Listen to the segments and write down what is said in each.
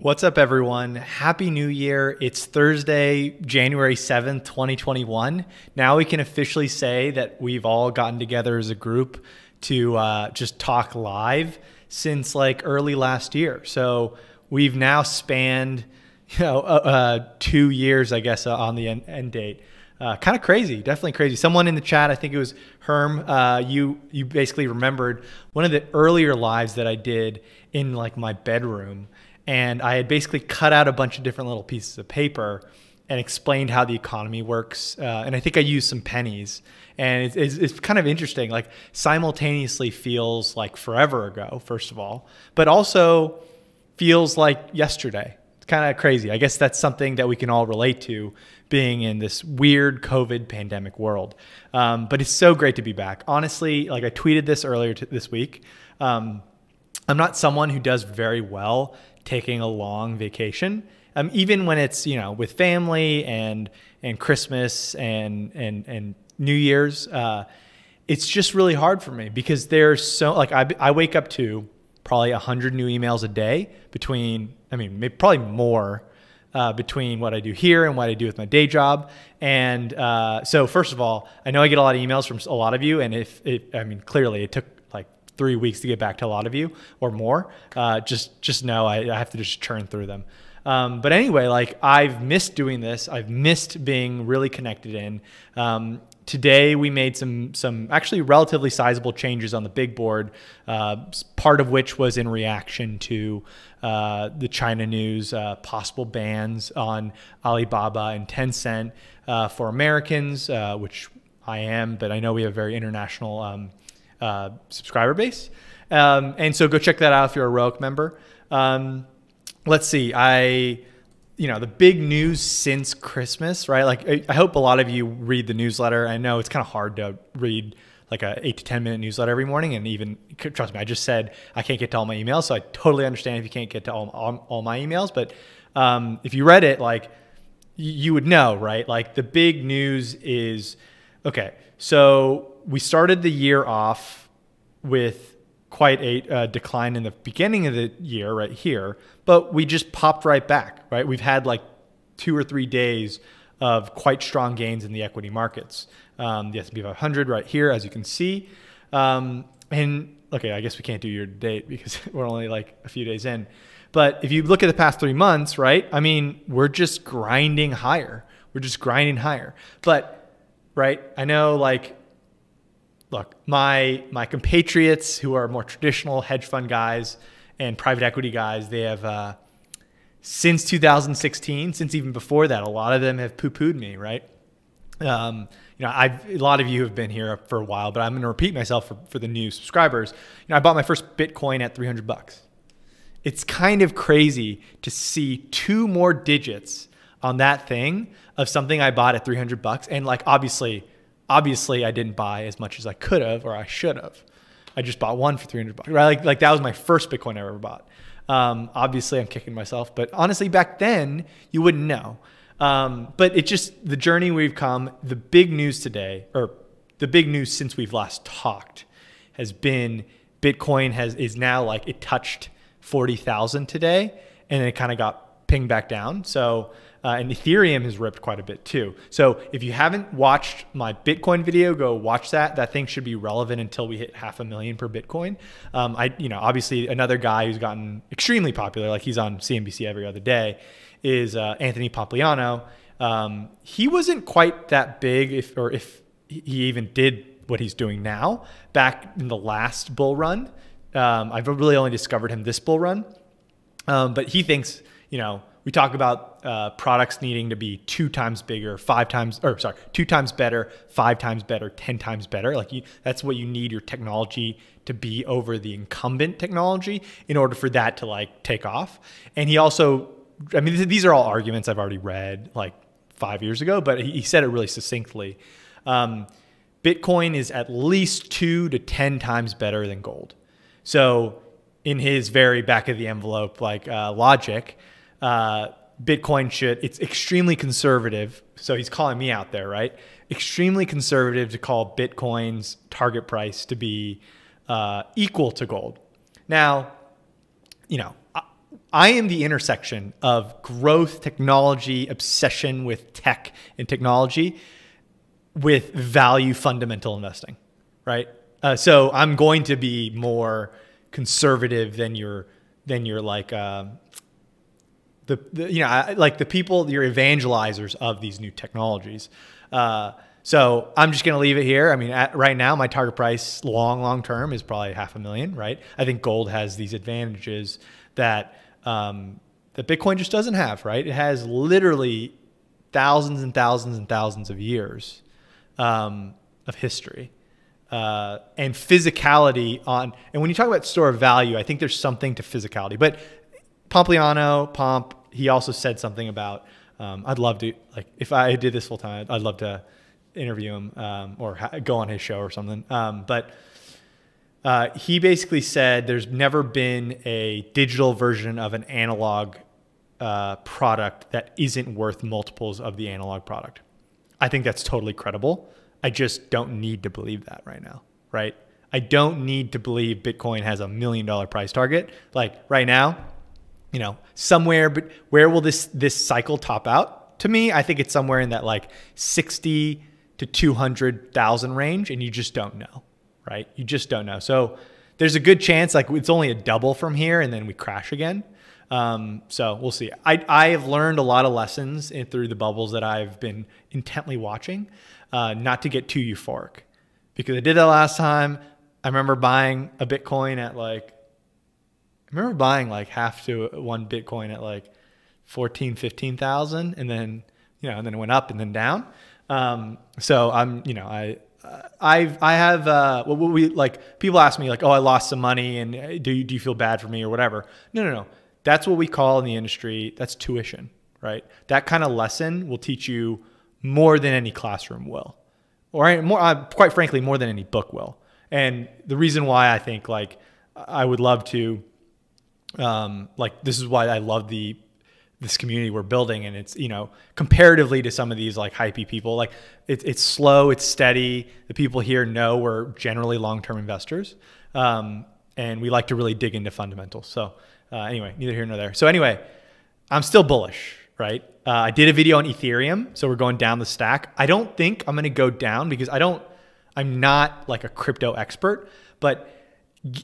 What's up, everyone? Happy New Year. It's Thursday, January 7th, 2021. Now we can officially say that we've all gotten together as a group to uh, just talk live since like early last year. So we've now spanned, you know, uh, uh, two years, I guess, uh, on the end, end date. Uh, kind of crazy, definitely crazy. Someone in the chat, I think it was Herm, uh, you you basically remembered one of the earlier lives that I did in like my bedroom and I had basically cut out a bunch of different little pieces of paper and explained how the economy works. Uh, and I think I used some pennies. And it's, it's, it's, kind of interesting, like simultaneously feels like forever ago, first of all, but also feels like yesterday. It's kind of crazy. I guess that's something that we can all relate to being in this weird COVID pandemic world. Um, but it's so great to be back. Honestly, like I tweeted this earlier this week. Um, I'm not someone who does very well taking a long vacation. Um, even when it's you know with family and and Christmas and and and New Year's, uh, it's just really hard for me because there's so like I I wake up to probably hundred new emails a day between I mean probably more uh, between what I do here and what I do with my day job. And uh, so, first of all, I know I get a lot of emails from a lot of you, and if it, I mean, clearly it took three weeks to get back to a lot of you or more, uh, just just know I, I, have to just churn through them. Um, but anyway, like I've missed doing this. I've missed being really connected in. Um, today we made some some actually relatively sizable changes on the big board. Uh, part of which was in reaction to uh, the China news, uh, possible bans on Alibaba and Tencent uh, for Americans, uh, which I am, but I know we have a very international. Um, uh, subscriber base. Um, and so go check that out if you're a Roic member. Um, let's see. I, you know, the big news since Christmas, right? Like, I, I hope a lot of you read the newsletter. I know it's kind of hard to read like a eight to 10 minute newsletter every morning. And even, trust me, I just said I can't get to all my emails. So I totally understand if you can't get to all, all, all my emails. But um, if you read it, like, you would know, right? Like, the big news is okay, so we started the year off with quite a uh, decline in the beginning of the year right here, but we just popped right back, right? We've had like two or three days of quite strong gains in the equity markets. Um, the S&P 500 right here, as you can see. Um, and okay, I guess we can't do year to date because we're only like a few days in. But if you look at the past three months, right? I mean, we're just grinding higher. We're just grinding higher. But right, I know like look, my my compatriots who are more traditional hedge fund guys and private equity guys, they have uh, since 2016, since even before that, a lot of them have poo-pooed me, right? Um, you know, I've, a lot of you have been here for a while, but I'm going to repeat myself for, for the new subscribers. You know, I bought my first Bitcoin at 300 bucks. It's kind of crazy to see two more digits on that thing of something I bought at 300 bucks. And like, obviously, obviously I didn't buy as much as I could have or I should have. I just bought one for 300 bucks. Right? Like, like that was my first Bitcoin I ever bought. Um, obviously, I'm kicking myself, but honestly, back then you wouldn't know. Um, but it's just the journey we've come. The big news today, or the big news since we've last talked, has been Bitcoin has is now like it touched 40,000 today, and it kind of got pinged back down. So uh, and Ethereum has ripped quite a bit too. So if you haven't watched my Bitcoin video, go watch that. That thing should be relevant until we hit half a million per Bitcoin. Um, I, you know, obviously another guy who's gotten extremely popular, like he's on CNBC every other day, is uh, Anthony Pompliano. Um, he wasn't quite that big, if or if he even did what he's doing now back in the last bull run. Um, I've really only discovered him this bull run, um, but he thinks you know we talk about uh, products needing to be two times bigger, five times, or sorry, two times better, five times better, 10 times better. Like you, that's what you need your technology to be over the incumbent technology in order for that to like take off. And he also, I mean, these are all arguments I've already read like five years ago, but he, said it really succinctly. Um, Bitcoin is at least two to 10 times better than gold. So, in his very back of the envelope like uh, logic, uh, Bitcoin should, it's extremely conservative. So he's calling me out there, right? Extremely conservative to call Bitcoin's target price to be uh, equal to gold. Now, you know, I am the intersection of growth, technology, obsession with tech and technology, with value fundamental investing, right? Uh, so I'm going to be more conservative than your than your like uh, the, the you know like the people your evangelizers of these new technologies. Uh, so I'm just going to leave it here. I mean, at, right now, my target price long, long term is probably half a million, right? I think gold has these advantages that um, that Bitcoin just doesn't have, right? It has literally thousands and thousands and thousands of years um, of history. Uh, and physicality on, and when you talk about store of value, I think there's something to physicality. But Pompliano, Pomp, he also said something about, um, I'd love to, like, if I did this full time, I'd, love to interview him um, or ha- go on his show or something. Um, but uh, he basically said there's never been a digital version of an analog uh, product that isn't worth multiples of the analog product. I think that's totally credible. I just don't need to believe that right now, right? I don't need to believe Bitcoin has a million dollar price target. Like right now, you know, somewhere, but where will this this cycle top out? To me, I think it's somewhere in that like 60 to 200,000 range and you just don't know, right? You just don't know. So there's a good chance like it's only a double from here and then we crash again. Um, so we'll see. I, I have learned a lot of lessons in, through the bubbles that I've been intently watching, uh, not to get too euphoric because I did that last time. I remember buying a Bitcoin at like, I remember buying like half to one Bitcoin at like 14, 15,000 and then, you know, and then it went up and then down. Um, so I'm, you know, I, I've, I have, uh, what we like, people ask me like, oh, I lost some money and uh, do you, do you feel bad for me or whatever? No, no, no. That's what we call in the industry. That's tuition, right? That kind of lesson will teach you more than any classroom will, or more, uh, quite frankly, more than any book will. And the reason why I think like I would love to, um, like this is why I love the this community we're building and it's you know comparatively to some of these like hypey people like it, it's slow it's steady the people here know we're generally long-term investors um, and we like to really dig into fundamentals. So uh, anyway neither here nor there. So anyway i'm still bullish right? Uh, i did a video on ethereum so we're going down the stack. I don't think i'm going to go down because i don't i'm not like a crypto expert but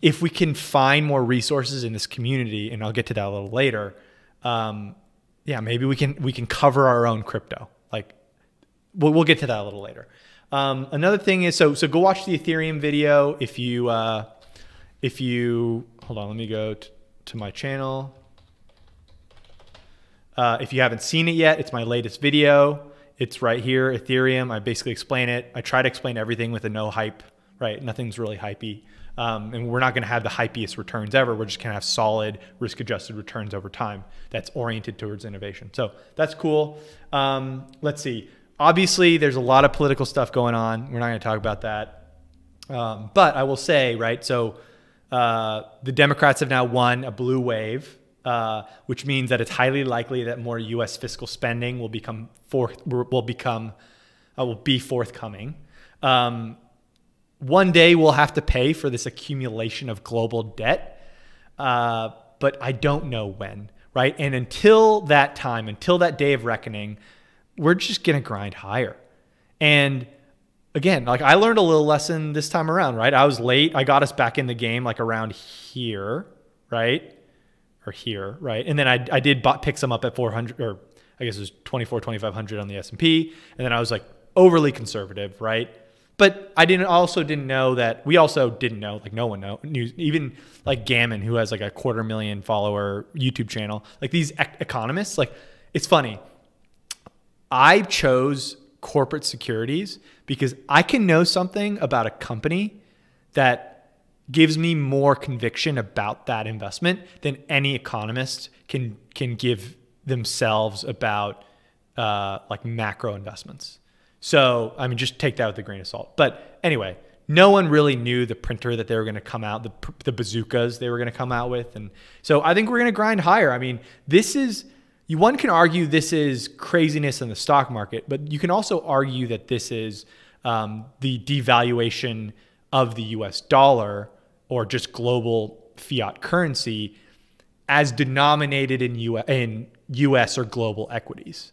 if we can find more resources in this community and i'll get to that a little later um, yeah, maybe we can we can cover our own crypto. Like we'll, we'll get to that a little later. Um, another thing is so so go watch the Ethereum video if you uh, if you hold on. Let me go t- to my channel. Uh, if you haven't seen it yet, it's my latest video. It's right here, Ethereum. I basically explain it. I try to explain everything with a no hype, right? Nothing's really hypey. Um, and we're not going to have the hypiest returns ever. We're just going to have solid risk adjusted returns over time that's oriented towards innovation. So that's cool. Um, let's see. Obviously, there's a lot of political stuff going on. We're not going to talk about that. Um, but I will say, right, so uh, the Democrats have now won a blue wave. Uh, which means that it's highly likely that more U.S. fiscal spending will become forth will become uh, will be forthcoming. Um, one day we'll have to pay for this accumulation of global debt, uh, but I don't know when, right? And until that time, until that day of reckoning, we're just going to grind higher. And again, like I learned a little lesson this time around, right? I was late. I got us back in the game like around here, right? Or here, right? And then I, I did pick some up at 400 or I guess it was 24, 2500 on the S&P. And then I was like overly conservative, right? But I didn't also didn't know that we also didn't know like no one know knew even like Gammon who has like a quarter million follower YouTube channel like these ec- economists like it's funny I chose corporate securities because I can know something about a company that gives me more conviction about that investment than any economist can can give themselves about uh, like macro investments. So, I mean, just take that with a grain of salt. But anyway, no one really knew the printer that they were going to come out, the, the bazookas they were going to come out with. And so I think we're going to grind higher. I mean, this is, one can argue this is craziness in the stock market, but you can also argue that this is um, the devaluation of the US dollar or just global fiat currency as denominated in US, in US or global equities.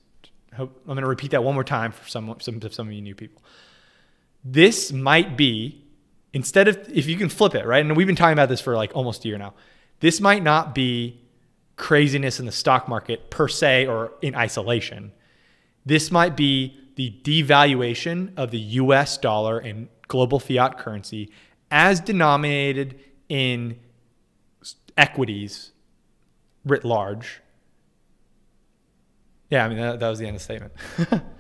I'm going to repeat that one more time for some, some, some of you new people. This might be, instead of, if you can flip it, right? And we've been talking about this for like almost a year now. This might not be craziness in the stock market per se or in isolation. This might be the devaluation of the US dollar and global fiat currency as denominated in equities writ large. Yeah, I mean that, that was the end of the statement.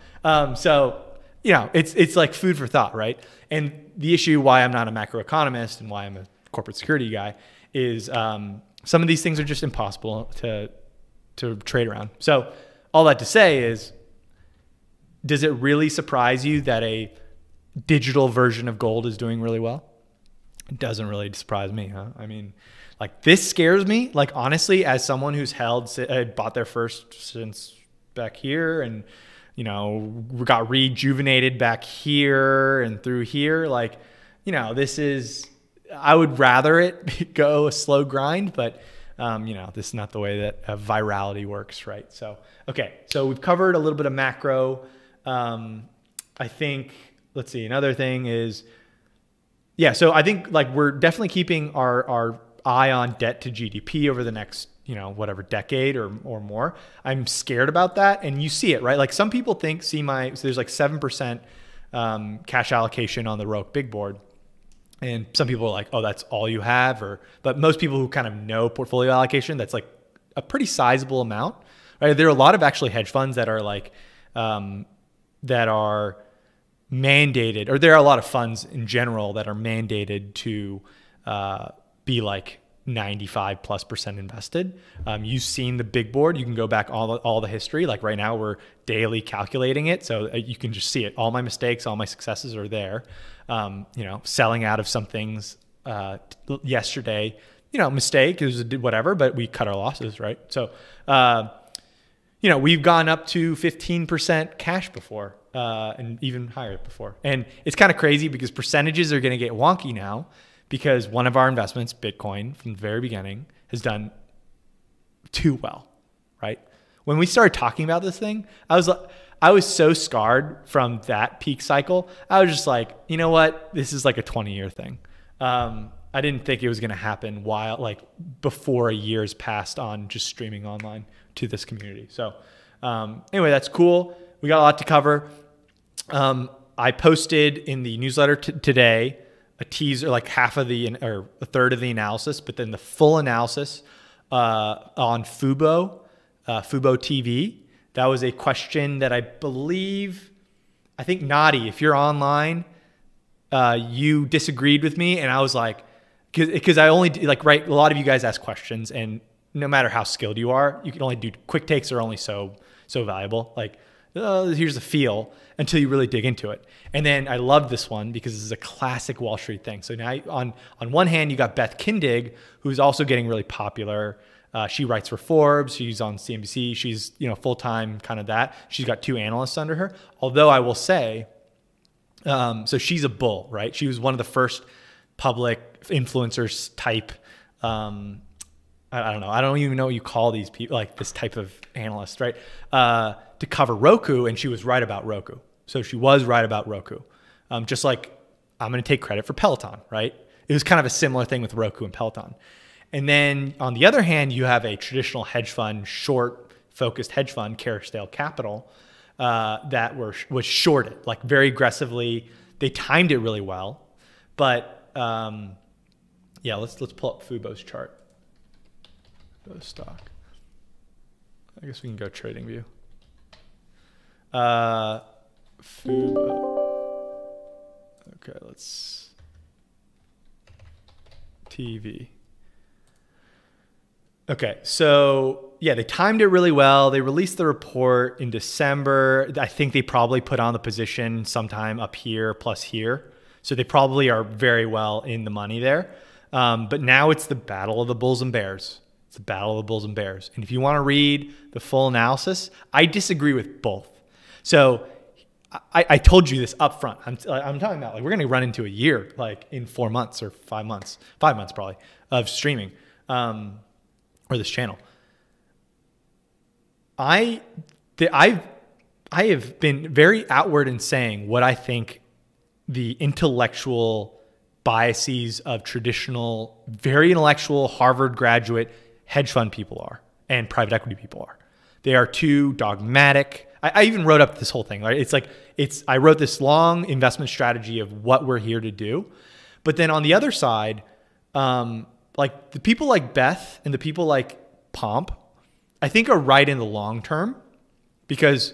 um, so you know, it's it's like food for thought, right? And the issue why I'm not a macroeconomist and why I'm a corporate security guy is um, some of these things are just impossible to to trade around. So all that to say is, does it really surprise you that a digital version of gold is doing really well? It doesn't really surprise me, huh? I mean, like this scares me. Like honestly, as someone who's held, uh, bought their first since back here, and you know we got rejuvenated back here and through here. Like, you know, this is. I would rather it go a slow grind, but um, you know, this is not the way that uh, virality works, right? So, okay, so we've covered a little bit of macro. Um, I think. Let's see. Another thing is, yeah. So I think like we're definitely keeping our our eye on debt to GDP over the next, you know, whatever decade or, or more. I'm scared about that. And you see it, right? Like some people think, see my, so there's like 7% um, cash allocation on the Roic big board. And some people are like, oh, that's all you have. Or, but most people who kind of know portfolio allocation, that's like a pretty sizable amount, right? There are a lot of actually hedge funds that are like, um, that are mandated, or there are a lot of funds in general that are mandated to, uh, be like 95 plus percent invested. Um, you've seen the big board. You can go back all the, all the history. Like right now, we're daily calculating it, so uh, you can just see it. All my mistakes, all my successes are there. Um, you know, selling out of some things uh, yesterday. You know, mistake is whatever, but we cut our losses, right? So, uh, you know, we've gone up to 15% cash before, uh, and even higher before. And it's kind of crazy because percentages are going to get wonky now because one of our investments, Bitcoin, from the very beginning, has done too well, right? When we started talking about this thing, I was I was so scarred from that peak cycle. I was just like, you know what? This is like a 20 year thing. Um, I didn't think it was going to happen while like before a year's passed on just streaming online to this community. So um, anyway, that's cool. We got a lot to cover. Um, I posted in the newsletter t- today a teaser, like half of the or a third of the analysis, but then the full analysis uh, on Fubo, uh, Fubo TV. That was a question that I believe, I think Nadi, if you're online, uh, you disagreed with me, and I was like, because I only like right. A lot of you guys ask questions, and no matter how skilled you are, you can only do quick takes are only so so valuable. Like oh, here's a feel until you really dig into it. And then I love this one because this is a classic Wall Street thing. So now on on one hand, you got Beth Kindig, who's also getting really popular. Uh, she writes for Forbes. She's on CNBC. She's you know full time kind of that. She's got two analysts under her. Although I will say, um, so she's a bull, right? She was one of the first public influencers type. Um, I, don't know. I don't even know what you call these people, like this type of analyst, right? Uh, to cover Roku, and she was right about Roku. So she was right about Roku. Um, just like I'm going to take credit for Peloton, right? It was kind of a similar thing with Roku and Peloton. And then on the other hand, you have a traditional hedge fund, short focused hedge fund, Kerrisdale Capital, uh, that were was shorted like very aggressively. They timed it really well, but um, yeah, let's let's pull up Fubo's chart. Fubo stock. I guess we can go trading view. Uh, Fubo. Okay, let's. TV. Okay, so yeah, they timed it really well. They released the report in December. I think they probably put on the position sometime up here plus here. So they probably are very well in the money there. Um, but now it's the battle of the Bulls and Bears. It's the battle of the Bulls and Bears. And if you want to read the full analysis, I disagree with both. So I, I told you this up front. I'm, I'm talking about like we're going to run into a year, like in four months or five months, five months probably of streaming. Um, or this channel. I, the, I, I have been very outward in saying what I think the intellectual biases of traditional, very intellectual Harvard graduate hedge fund people are and private equity people are. They are too dogmatic. I, I, even wrote up this whole thing. Right? It's like it's. I wrote this long investment strategy of what we're here to do, but then on the other side, um, like the people like Beth and the people like Pomp, I think are right in the long term, because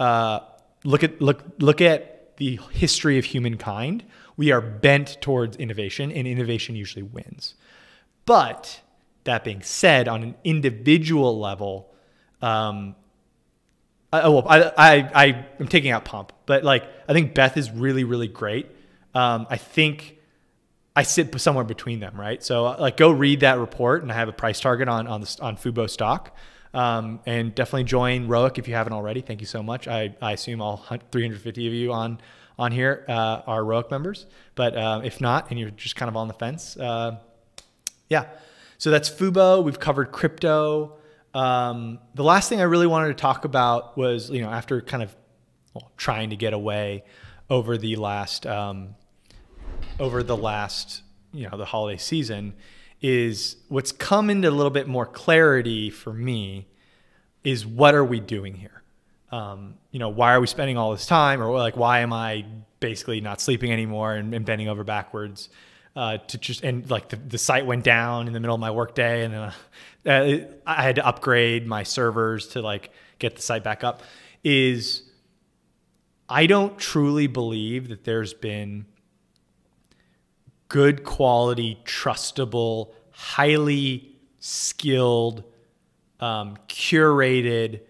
uh, look at look look at the history of humankind. We are bent towards innovation, and innovation usually wins. But that being said, on an individual level, um, I, oh, well, I, I, I am taking out Pomp, but like I think Beth is really, really great. Um, I think I sit somewhere between them, right? So like go read that report, and I have a price target on on the, on Fubo stock. Um, and definitely join Roic if you haven't already. Thank you so much. I, I assume all 350 of you on on here uh, are Roic members, but uh, if not, and you're just kind of on the fence, uh, yeah. So that's Fubo. We've covered crypto. Um, the last thing I really wanted to talk about was, you know, after kind of well, trying to get away over the last um, over the last, you know, the holiday season, is what's come into a little bit more clarity for me is what are we doing here? Um, you know, why are we spending all this time, or like why am I basically not sleeping anymore and, and bending over backwards? Uh, to just and like the, the site went down in the middle of my workday, and uh, uh, I had to upgrade my servers to like get the site back up. Is I don't truly believe that there's been good quality, trustable, highly skilled, um, curated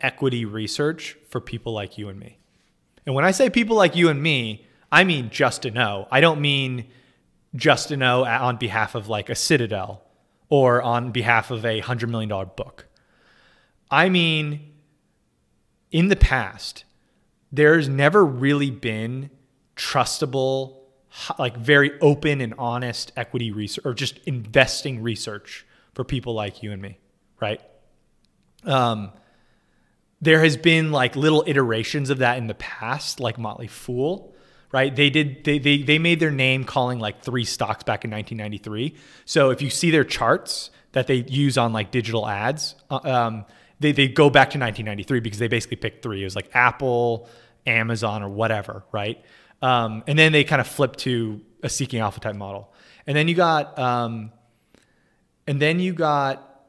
equity research for people like you and me. And when I say people like you and me, I mean just to know. I don't mean just to know on behalf of like a Citadel or on behalf of a $100 million book. I mean, in the past, there's never really been trustable like very open and honest equity research or just investing research for people like you and me, right? Um, there has been like little iterations of that in the past, like Motley Fool, right? They did they they they made their name calling like three stocks back in 1993. So if you see their charts that they use on like digital ads, uh, um, they they go back to 1993 because they basically picked three. It was like Apple, Amazon, or whatever, right? Um, and then they kind of flip to a seeking alpha type model. And then you got, um, and then you got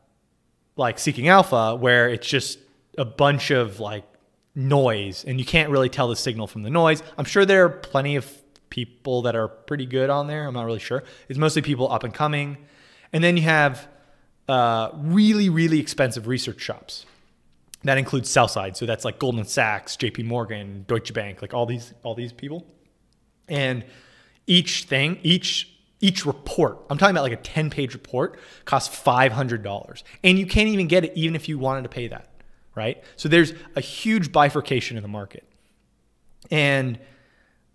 like seeking alpha where it's just a bunch of like noise and you can't really tell the signal from the noise. I'm sure there are plenty of people that are pretty good on there. I'm not really sure. It's mostly people up and coming. And then you have uh, really, really expensive research shops. That includes sell side. So that's like Goldman Sachs, JP Morgan, Deutsche Bank, like all these, all these people. And each thing, each each report, I'm talking about like a 10 page report, costs $500. And you can't even get it even if you wanted to pay that, right? So there's a huge bifurcation in the market. And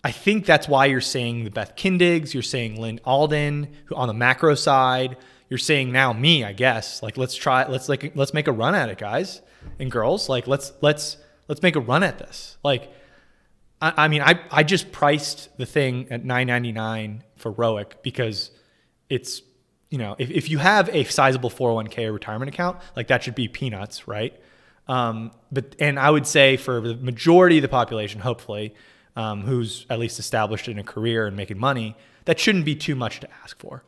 I think that's why you're seeing the Beth Kindigs, you're seeing Lyn Alden who on the macro side, you're seeing now me, I guess. Like let's try let's like let's make a run at it, guys and girls. Like let's let's let's make a run at this. Like I, I mean, I, I just priced the thing at nine ninety nine for Roic because it's you know if, if you have a sizable 401k or retirement account like that should be peanuts right um, but and i would say for the majority of the population hopefully um, who's at least established in a career and making money that shouldn't be too much to ask for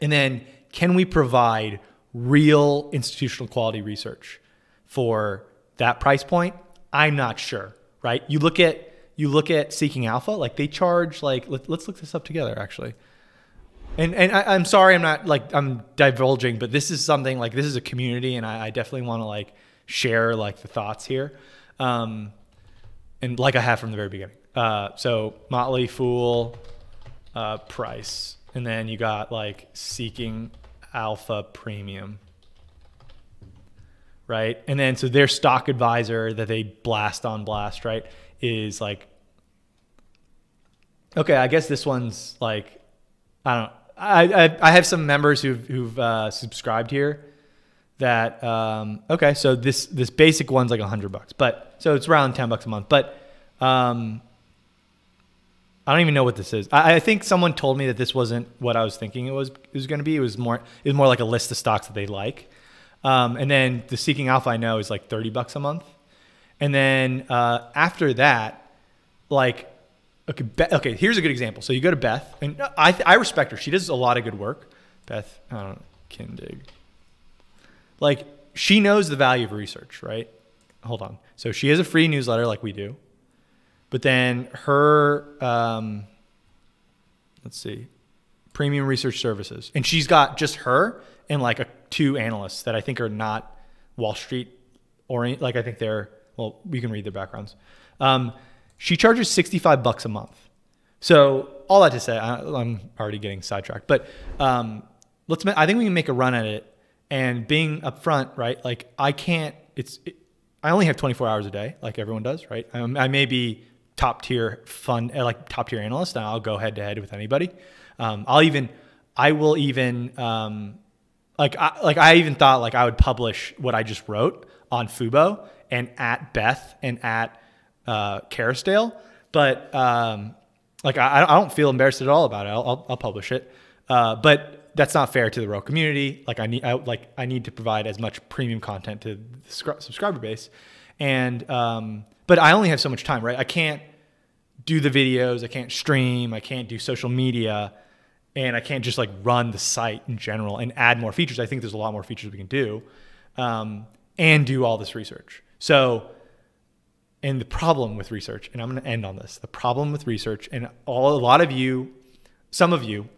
and then can we provide real institutional quality research for that price point i'm not sure right? You look at you look at Seeking Alpha, like they charge like let, us look this up together actually. And and I, am sorry, I'm not like I'm divulging, but this is something like this is a community, and I, I definitely want to like share like the thoughts here, um, and like I have from the very beginning. Uh, so Motley Fool, uh, price, and then you got like Seeking Alpha Premium right? And then so their stock advisor that they blast on blast, right, is like, okay, I guess this one's like, I don't, I, I, I have some members who've, who've uh, subscribed here that, um, okay, so this, this basic one's like a hundred bucks, but so it's around 10 bucks a month, but, um, I don't even know what this is. I, I think someone told me that this wasn't what I was thinking it was, it was going to be. It was more, it was more like a list of stocks that they like. Um, and then the Seeking Alpha I know is like 30 bucks a month. And then uh, after that, like, okay, okay, here's a good example. So you go to Beth, and I, I respect her. She does a lot of good work. Beth, I don't know, Kindig. Like, she knows the value of research, right? Hold on. So she has a free newsletter like we do. But then her, um, let's see, premium research services. And she's got just her and like a, two analysts that I think are not Wall Street orient. Like I think they're, well, we can read their backgrounds. Um, she charges 65 bucks a month. So all that to say, I, am already getting sidetracked, but um, let's, I think we can make a run at it and being upfront, right? Like I can't, it's, it, I only have 24 hours a day, like everyone does, right? I, I may be top tier fund, uh, like top tier analyst, and I'll go head to head with anybody. Um, I'll even, I will even, um, like, I, like I even thought like I would publish what I just wrote on Fubo and at Beth and at uh, Kerrisdale, but um, like I, I don't feel embarrassed at all about it. I'll, I'll, I'll publish it, uh, but that's not fair to the Roic community. Like I need, I, like I need to provide as much premium content to the subscriber base, and um, but I only have so much time, right? I can't do the videos, I can't stream, I can't do social media, and I can't just like run the site in general and add more features. I think there's a lot more features we can do, um, and do all this research. So, and the problem with research, and I'm going to end on this. The problem with research, and all a lot of you, some of you,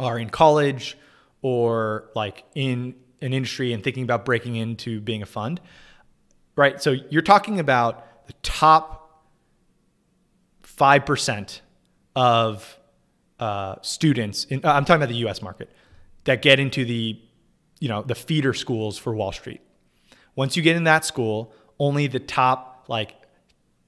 are in college or like in an industry and thinking about breaking into being a fund, right? So you're talking about the top 5% of uh, students, in, I'm talking about the US market, that get into the, you know, the feeder schools for Wall Street. Once you get in that school, only the top like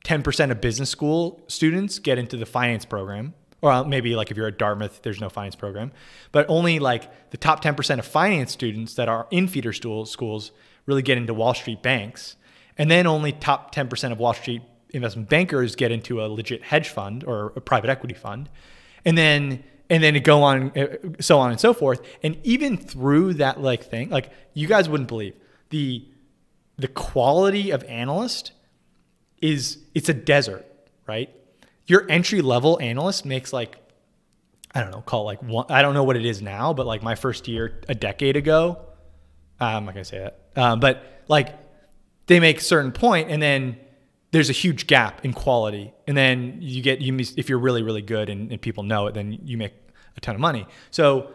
10% of business school students get into the finance program. Or maybe like if you're at Dartmouth, there's no finance program. But only like the top 10% of finance students that are in feeder schools really get into Wall Street banks. And then only top 10% of Wall Street investment bankers get into a legit hedge fund or a private equity fund. And then and then go on uh, so on and so forth. And even through that like thing, like you guys wouldn't believe the the quality of analyst is it's a desert, right? Your entry level analyst makes like I don't know, call like one, I don't know what it is now, but like my first year a decade ago, I'm not gonna say that, um, but like they make a certain point and then there's a huge gap in quality and then you get you if you're really really good and, and, people know it then you make a ton of money. So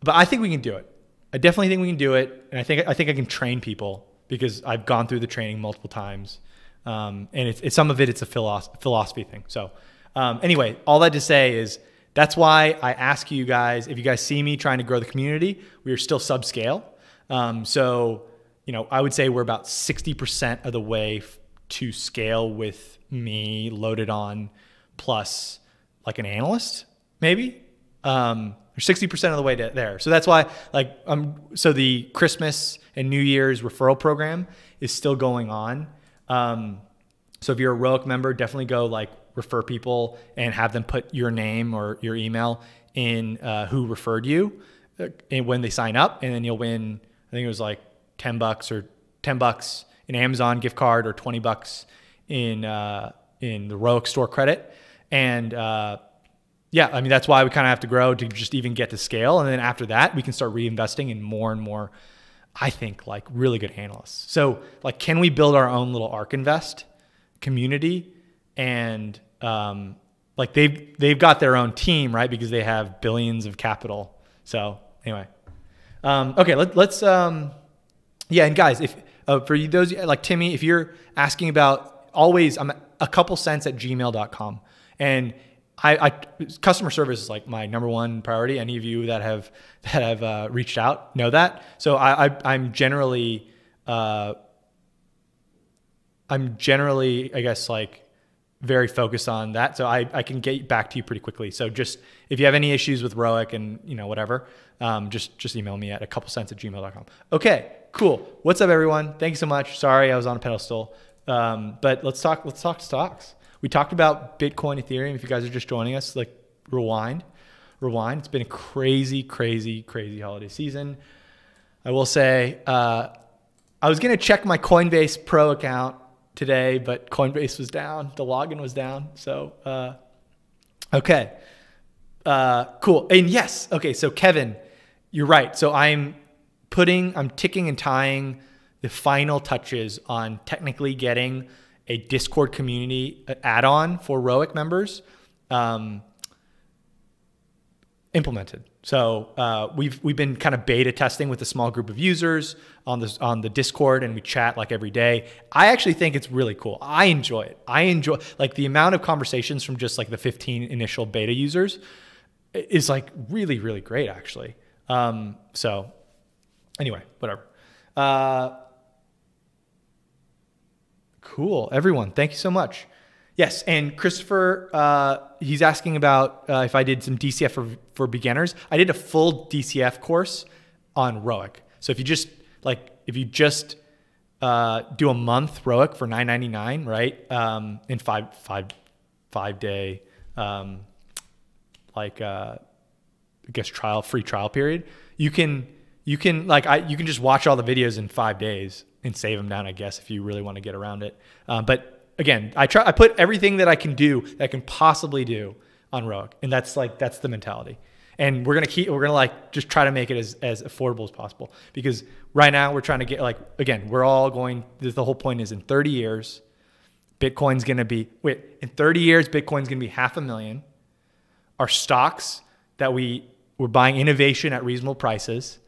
but i think we can do it. I definitely think we can do it and i think i think i can train people because i've gone through the training multiple times um, and it's, it's, some of it it's a philosophy thing so um, anyway all that to say is that's why i ask you guys if you guys see me trying to grow the community we are still subscale um, so you know, I would say we're about 60% of the way f- to scale with me loaded on plus like an analyst, maybe. Um, or 60% of the way to there. So that's why, like, um, so the Christmas and New Year's referral program is still going on. Um, so if you're a Roic member, definitely go like refer people and have them put your name or your email in uh, who referred you uh, and when they sign up, and then you'll win. I think it was like 10 bucks or 10 bucks in Amazon gift card or 20 bucks in uh, in the Roic store credit. And uh, yeah, I mean that's why we kind of have to grow to just even get to scale. And then after that, we can start reinvesting in more and more. I think like really good analysts. So like, can we build our own little ARK Invest community? And um, like they've they've got their own team, right? Because they have billions of capital. So anyway, um, okay, let, let's. Um, yeah, and guys, if uh, for you, those like Timmy, if you're asking about always, I'm a couple cents at gmail.com. And I, I, customer service is like my number one priority. Any of you that have that have uh, reached out know that. So I, am generally uh, I'm generally I guess like very focused on that. So I, I can get back to you pretty quickly. So just if you have any issues with ROIC and you know whatever, um, just just email me at a couple cents at gmail.com. Okay, cool. What's up, everyone? Thank you so much. Sorry, I was on a pedestal. Um, but let's talk. Let's talk stocks. We talked about Bitcoin, Ethereum. If you guys are just joining us, like rewind, rewind. It's been a crazy, crazy, crazy holiday season. I will say, uh, I was gonna check my Coinbase Pro account today, but Coinbase was down. The login was down. So, uh, okay, uh, cool. And yes, okay. So Kevin, you're right. So I'm putting, I'm ticking and tying the final touches on technically getting a Discord community add-on for ROIC members um, implemented. So uh, we've we've been kind of beta testing with a small group of users on this on the Discord, and we chat like every day. I actually think it's really cool. I enjoy it. I enjoy like the amount of conversations from just like the 15 initial beta users is like really really great actually. Um, so anyway, whatever. Uh, cool, everyone. Thank you so much. Yes, and Christopher, uh, he's asking about uh, if I did some DCF for, for beginners. I did a full DCF course on ROIC. So if you just like if you just uh, do a month ROIC for nine ninety nine, right, um, in five five five day um, like uh, I guess trial free trial period, you can you can like I you can just watch all the videos in five days and save them down. I guess if you really want to get around it, uh, but again, I try I put everything that I can do that I can possibly do on ROIC, and that's like that's the mentality. And we're gonna keep we're gonna like just try to make it as as affordable as possible because right now we're trying to get like again we're all going. The whole point is in 30 years, Bitcoin's gonna be wait in 30 years Bitcoin's gonna be half a million. Our stocks that we we're buying innovation at reasonable prices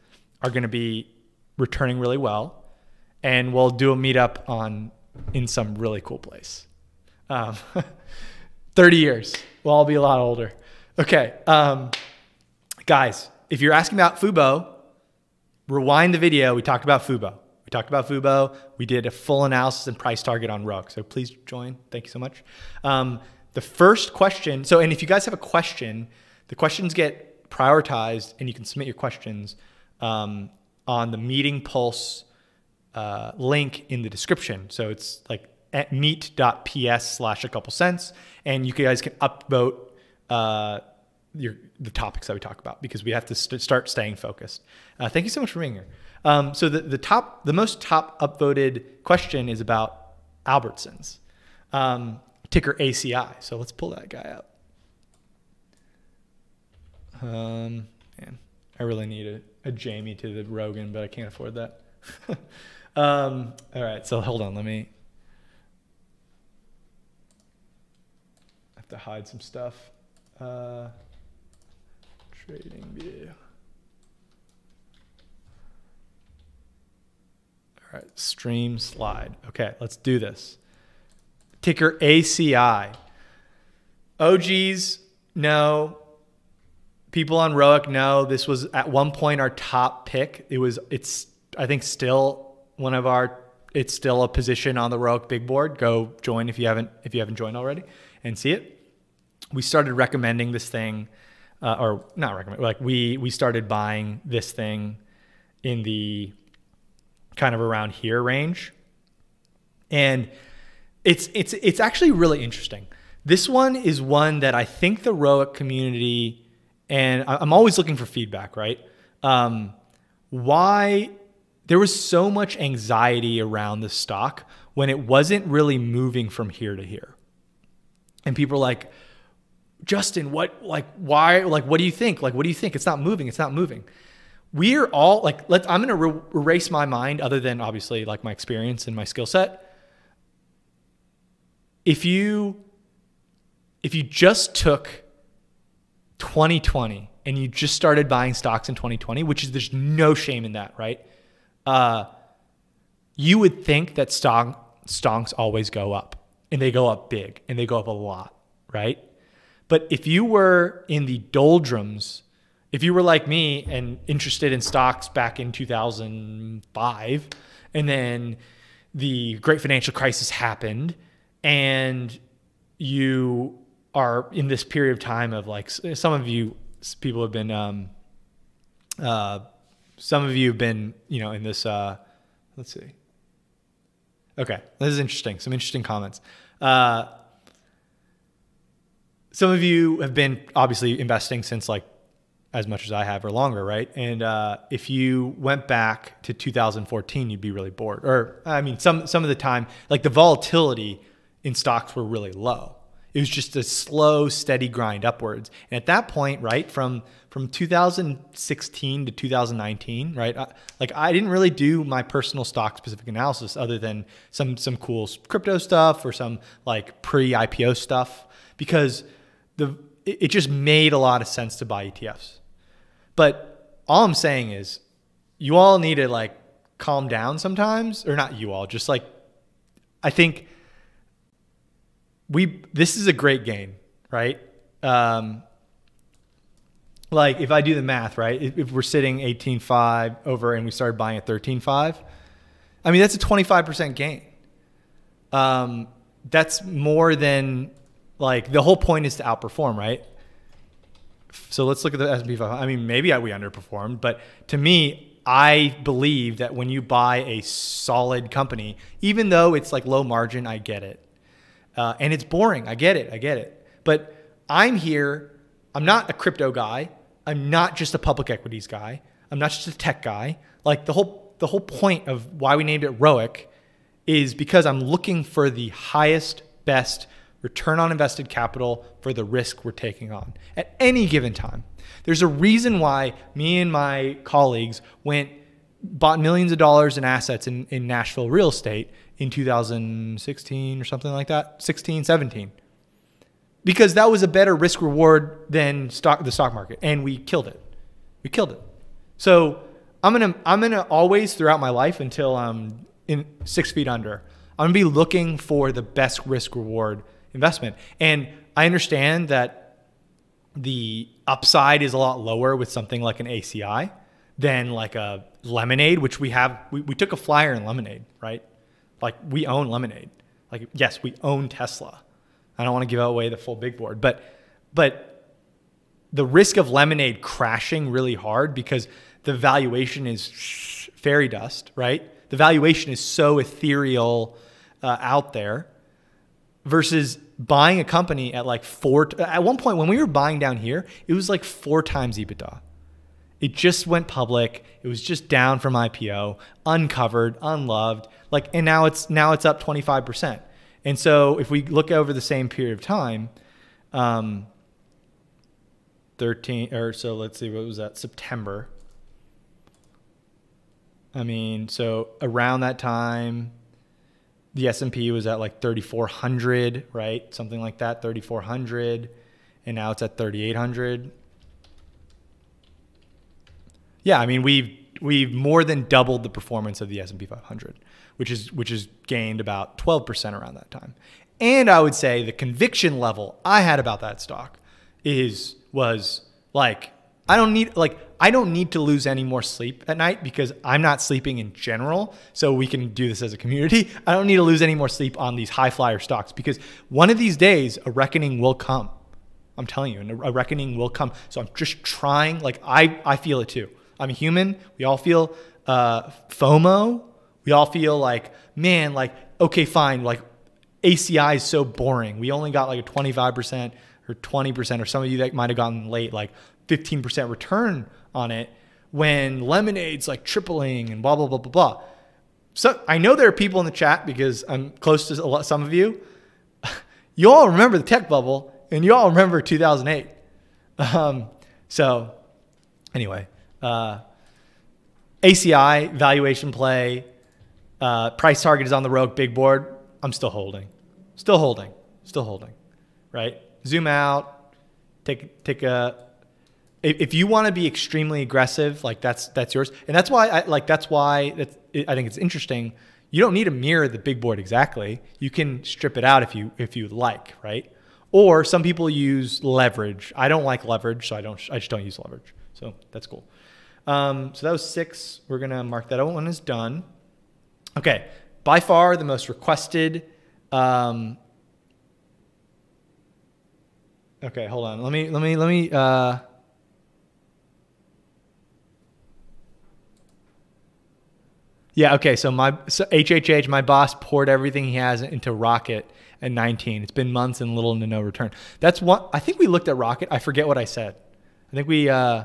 are to be returning really well and we'll do a meetup on in some really cool place. Um, 30 years. We'll all be a lot older. Okay. Um, guys, if you're asking about Fubo, rewind the video. We talked about Fubo. We talked about Fubo. We did a full analysis and price target on ROIC. So please join. Thank you so much. Um, the first question. So, and if you guys have a question, the questions get prioritized and you can submit your questions um, on the Meeting Pulse uh, link in the description. So it's like at meet.ps slash a couple cents. And you guys can upvote uh, your, the topics that we talk about because we have to st- start staying focused. Uh, thank you so much for being here. Um, so the, the top, the most top upvoted question is about Albertsons, um, ticker ACI. So let's pull that guy up. Um, man, I really need a, a Jamie to the Rogan, but I can't afford that. Um, all right, so hold on. Let me. I have to hide some stuff. Uh, trading view. All right, stream slide. Okay, let's do this. Ticker ACI. OGs no. People on ROIC know this was at one point our top pick. It was. It's. I think still one of our it's still a position on the ROIC big board. Go join if you haven't if you haven't joined already and see it. We started recommending this thing, uh, or not recommend like we we started buying this thing in the kind of around here range, and it's it's it's actually really interesting. This one is one that I think the ROIC community, and I'm always looking for feedback, right? Um, why there was so much anxiety around the stock when it wasn't really moving from here to here. And people are like, Justin, what, like, why, like, what do you think? Like, what do you think? It's not moving. It's not moving. We're all like, let I'm going to re- erase my mind, other than obviously like my experience and my skill set. If you, if you just took 2020 and you just started buying stocks in 2020, which is there's no shame in that, right? Uh, you would think that stock, stonks always go up and they go up big and they go up a lot, right? But if you were in the doldrums, if you were like me and interested in stocks back in 2005, and then the great financial crisis happened, and you are in this period of time of like some of you people have been um, uh, some of you have been you know in this uh, let's see okay this is interesting some interesting comments uh, some of you have been obviously investing since like as much as I have or longer, right? And uh, if you went back to 2014, you'd be really bored. Or I mean, some some of the time, like the volatility in stocks were really low. It was just a slow, steady grind upwards. And at that point, right from from 2016 to 2019, right? I, like I didn't really do my personal stock specific analysis other than some some cool crypto stuff or some like pre IPO stuff because the it just made a lot of sense to buy ETFs. But all I'm saying is you all need to like calm down sometimes, or not you all, just like I think we this is a great game, right? Um, like if I do the math, right? If, if we're sitting 18.5 over and we started buying at 13.5, I mean that's a 25% gain. Um, that's more than like the whole point is to outperform, right? So let's look at the S&P 500. I mean, maybe we underperformed, but to me, I believe that when you buy a solid company, even though it's like low margin, I get it. Uh, and it's boring. I get it. I get it. But I'm here. I'm not a crypto guy. I'm not just a public equities guy. I'm not just a tech guy. Like the whole the whole point of why we named it ROIC is because I'm looking for the highest, best return on invested capital for the risk we're taking on at any given time. There's a reason why me and my colleagues went bought millions of dollars in assets in, in Nashville real estate in 2016 or something like that, 16, 17. Because that was a better risk reward than stock the stock market and we killed it. We killed it. So I'm gonna I'm gonna always throughout my life until I'm in six feet under, I'm gonna be looking for the best risk reward investment. And I understand that the upside is a lot lower with something like an ACI than like a lemonade, which we have. We, we took a flyer in lemonade, right? Like we own lemonade. Like, yes, we own Tesla. I don't want to give away the full big board, but, but the risk of lemonade crashing really hard because the valuation is fairy dust, right? The valuation is so ethereal uh, out there versus buying a company at like four. At one point, when we were buying down here, it was like four times EBITDA. It just went public. It was just down from IPO, uncovered, unloved. Like, and now it's now it's up 25%. And so if we look over the same period of time, um, 13 or so let's see what was that September. I mean, so around that time, the S&P was at like 3400, right? Something like that, 3400 and now it's at 3800. Yeah, I mean we've we've more than doubled the performance of the S&P 500, which is which is gained about 12% around that time. And I would say the conviction level I had about that stock is was like I don't need like I don't need to lose any more sleep at night because I'm not sleeping in general. So we can do this as a community. I don't need to lose any more sleep on these high flyer stocks because one of these days a reckoning will come. I'm telling you, and a reckoning will come. So I'm just trying. Like I, I feel it too. I'm a human. We all feel uh, FOMO. We all feel like, man, like okay, fine. Like ACI is so boring. We only got like a 25% or 20%, or some of you that might have gotten late. Like 15% return on it when lemonade's like tripling and blah blah blah blah blah. So I know there are people in the chat because I'm close to lot, some of you. You all remember the tech bubble, and you all remember 2008. Um, so anyway, uh, ACI valuation play, uh, price target is on the ROIC big board. I'm still holding, still holding, still holding. Right? Zoom out, take take a if you want to be extremely aggressive, like that's that's yours, and that's why I like that's why that's, I think it's interesting. You don't need to mirror the big board exactly. You can strip it out if you if you like, right? Or some people use leverage. I don't like leverage, so I don't. I just don't use leverage. So that's cool. Um, so that was six. We're gonna mark that one as done. Okay, by far the most requested um, Okay, hold on. Let me let me let me uh Yeah, okay. So my so HHH, my boss poured everything he has into Rocket at 19. It's been months and little to no return. That's what I think we looked at Rocket. I forget what I said. I think we uh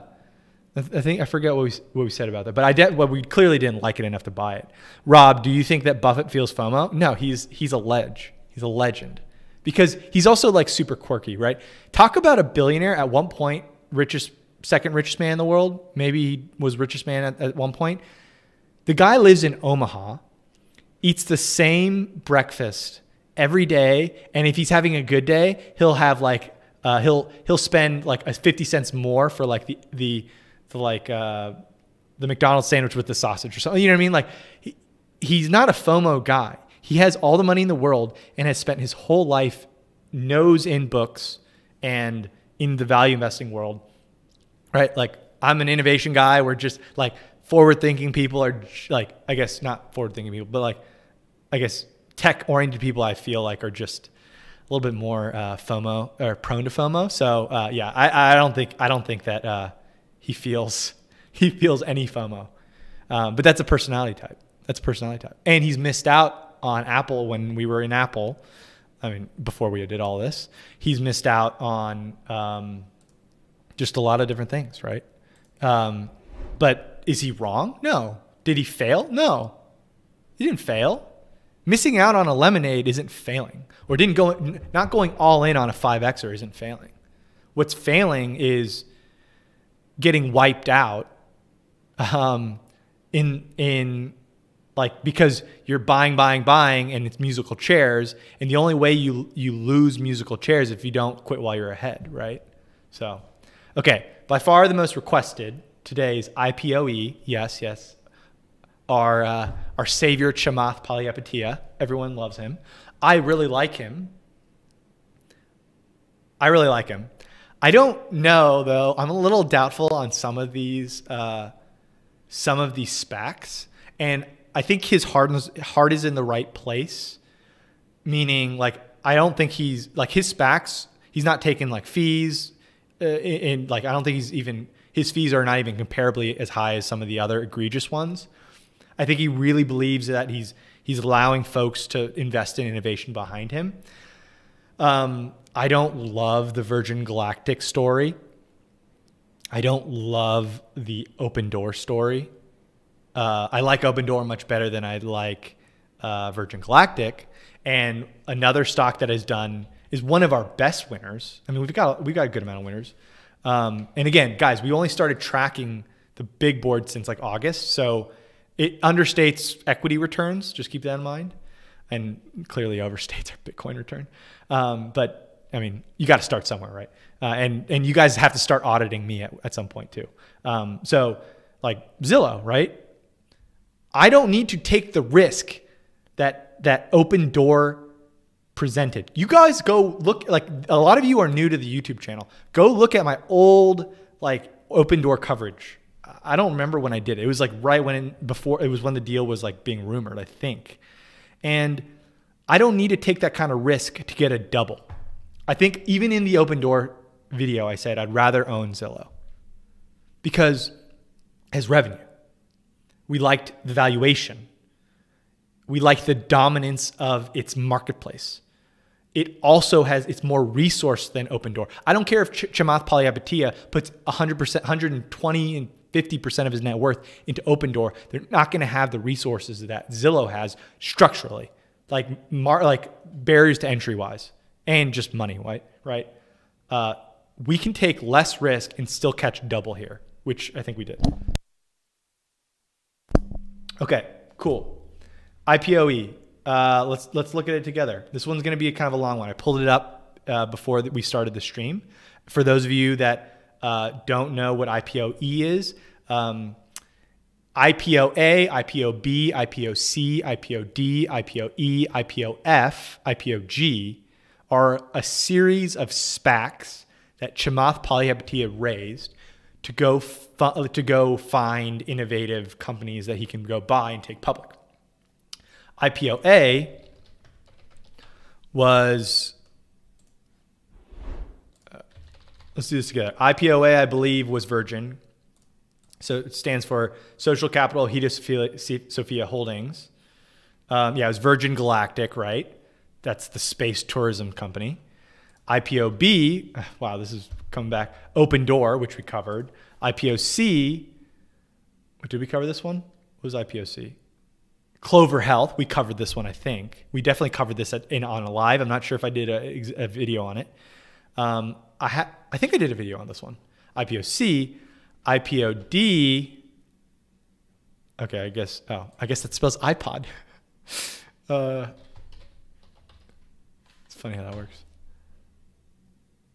I think I forget what we what we said about that, but I did. Well, we clearly didn't like it enough to buy it. Rob, do you think that Buffett feels FOMO? No, he's he's a ledge. He's a legend because he's also like super quirky, right? Talk about a billionaire at one point, richest, second richest man in the world. Maybe he was richest man at, at one point. The guy lives in Omaha, eats the same breakfast every day, and if he's having a good day, he'll have like uh, he'll he'll spend like a fifty cents more for like the the the like uh, the McDonald's sandwich with the sausage or something. You know what I mean? Like he, he's not a FOMO guy. He has all the money in the world and has spent his whole life nose in books and in the value investing world. Right? Like I'm an innovation guy. We're just like forward thinking people are like, I guess not forward thinking people, but like, I guess tech oriented people I feel like are just a little bit more uh, FOMO or prone to FOMO. So uh, yeah, I, I don't think I don't think that uh, he feels he feels any FOMO, um, but that's a personality type. That's a personality type, and he's missed out on Apple when we were in Apple. I mean, before we did all this, he's missed out on um, just a lot of different things, right? Um, but is he wrong? No. Did he fail? No. He didn't fail. Missing out on a lemonade isn't failing, or didn't go not going all in on a five xer isn't failing. What's failing is getting wiped out um, in in like because you're buying buying buying and it's musical chairs and the only way you you lose musical chairs if you don't quit while you're ahead right so okay by far the most requested today's IPOE, yes, yes, our, uh, our savior Chamath Palihapitiya. Everyone loves him. I really like him. I really like him. I don't know though. I'm a little doubtful on some of these, uh, some of these SPACs, and I think his heart is, heart is in the right place. Meaning, like, I don't think he's like his SPACs. He's not taking like fees, uh, in like I don't think he's even his fees are not even comparably as high as some of the other egregious ones. I think he really believes that he's he's allowing folks to invest in innovation behind him. Um, I don't love the Virgin Galactic story. I don't love the Opendoor story. Uh, I like Opendoor much better than I like uh, Virgin Galactic. And another stock that has done is one of our best winners. I mean, we've got we've got a good amount of winners. Um, and again, guys, we only started tracking the big board since like August, so it understates equity returns. Just keep that in mind, and clearly overstates our Bitcoin return. Um, but I mean, you got to start somewhere, right? Uh, and and you guys have to start auditing me at, at some point too. Um, so like Zillow, right? I don't need to take the risk that that Opendoor presented. You guys go look like a lot of you are new to the YouTube channel. Go look at my old like Opendoor coverage. I don't remember when I did it. It was like right when before it was when the deal was like being rumored, I think. And I don't need to take that kind of risk to get a double. I think even in the Opendoor video I said I'd rather own Zillow because as revenue. We liked the valuation. We liked the dominance of its marketplace it also has it's more resource than Opendoor. I don't care if Ch- Chamath Palihapitiya puts 100%, 120 and 50% of his net worth into Opendoor. They're not going to have the resources that Zillow has structurally, like mar- like barriers to entry wise, and just money, right? Right. Uh, we can take less risk and still catch double here, which I think we did. Okay, cool. IPOE, uh, let's let's look at it together. This one's going to be kind of a long one. I pulled it up uh, before we started the stream. For those of you that uh, don't know what IPOE is, um, IPOA, IPOB, IPOC, IPOD, IPOE, IPOF, IPOG are a series of SPACs that Chamath Palihapitiya raised to go fu- to go find innovative companies that he can go buy and take public. IPOA was uh, Let's do this together. IPOA, I believe, was Virgin. So it stands for Social Capital Hedosophia, Holdings. Um, yeah, it was Virgin Galactic, right? That's the space tourism company. IPOB, wow, this is coming back. Opendoor, which we covered. IPOC, did we cover this one? What was IPOC? Clover Health, we covered this one, I think. We definitely covered this at, in on a live. I'm not sure if I did a, a video on it. Um, I ha- I think I did a video on this one. IPOC, IPOD. Okay, I guess. Oh, I guess that spells iPod. uh, it's funny how that works.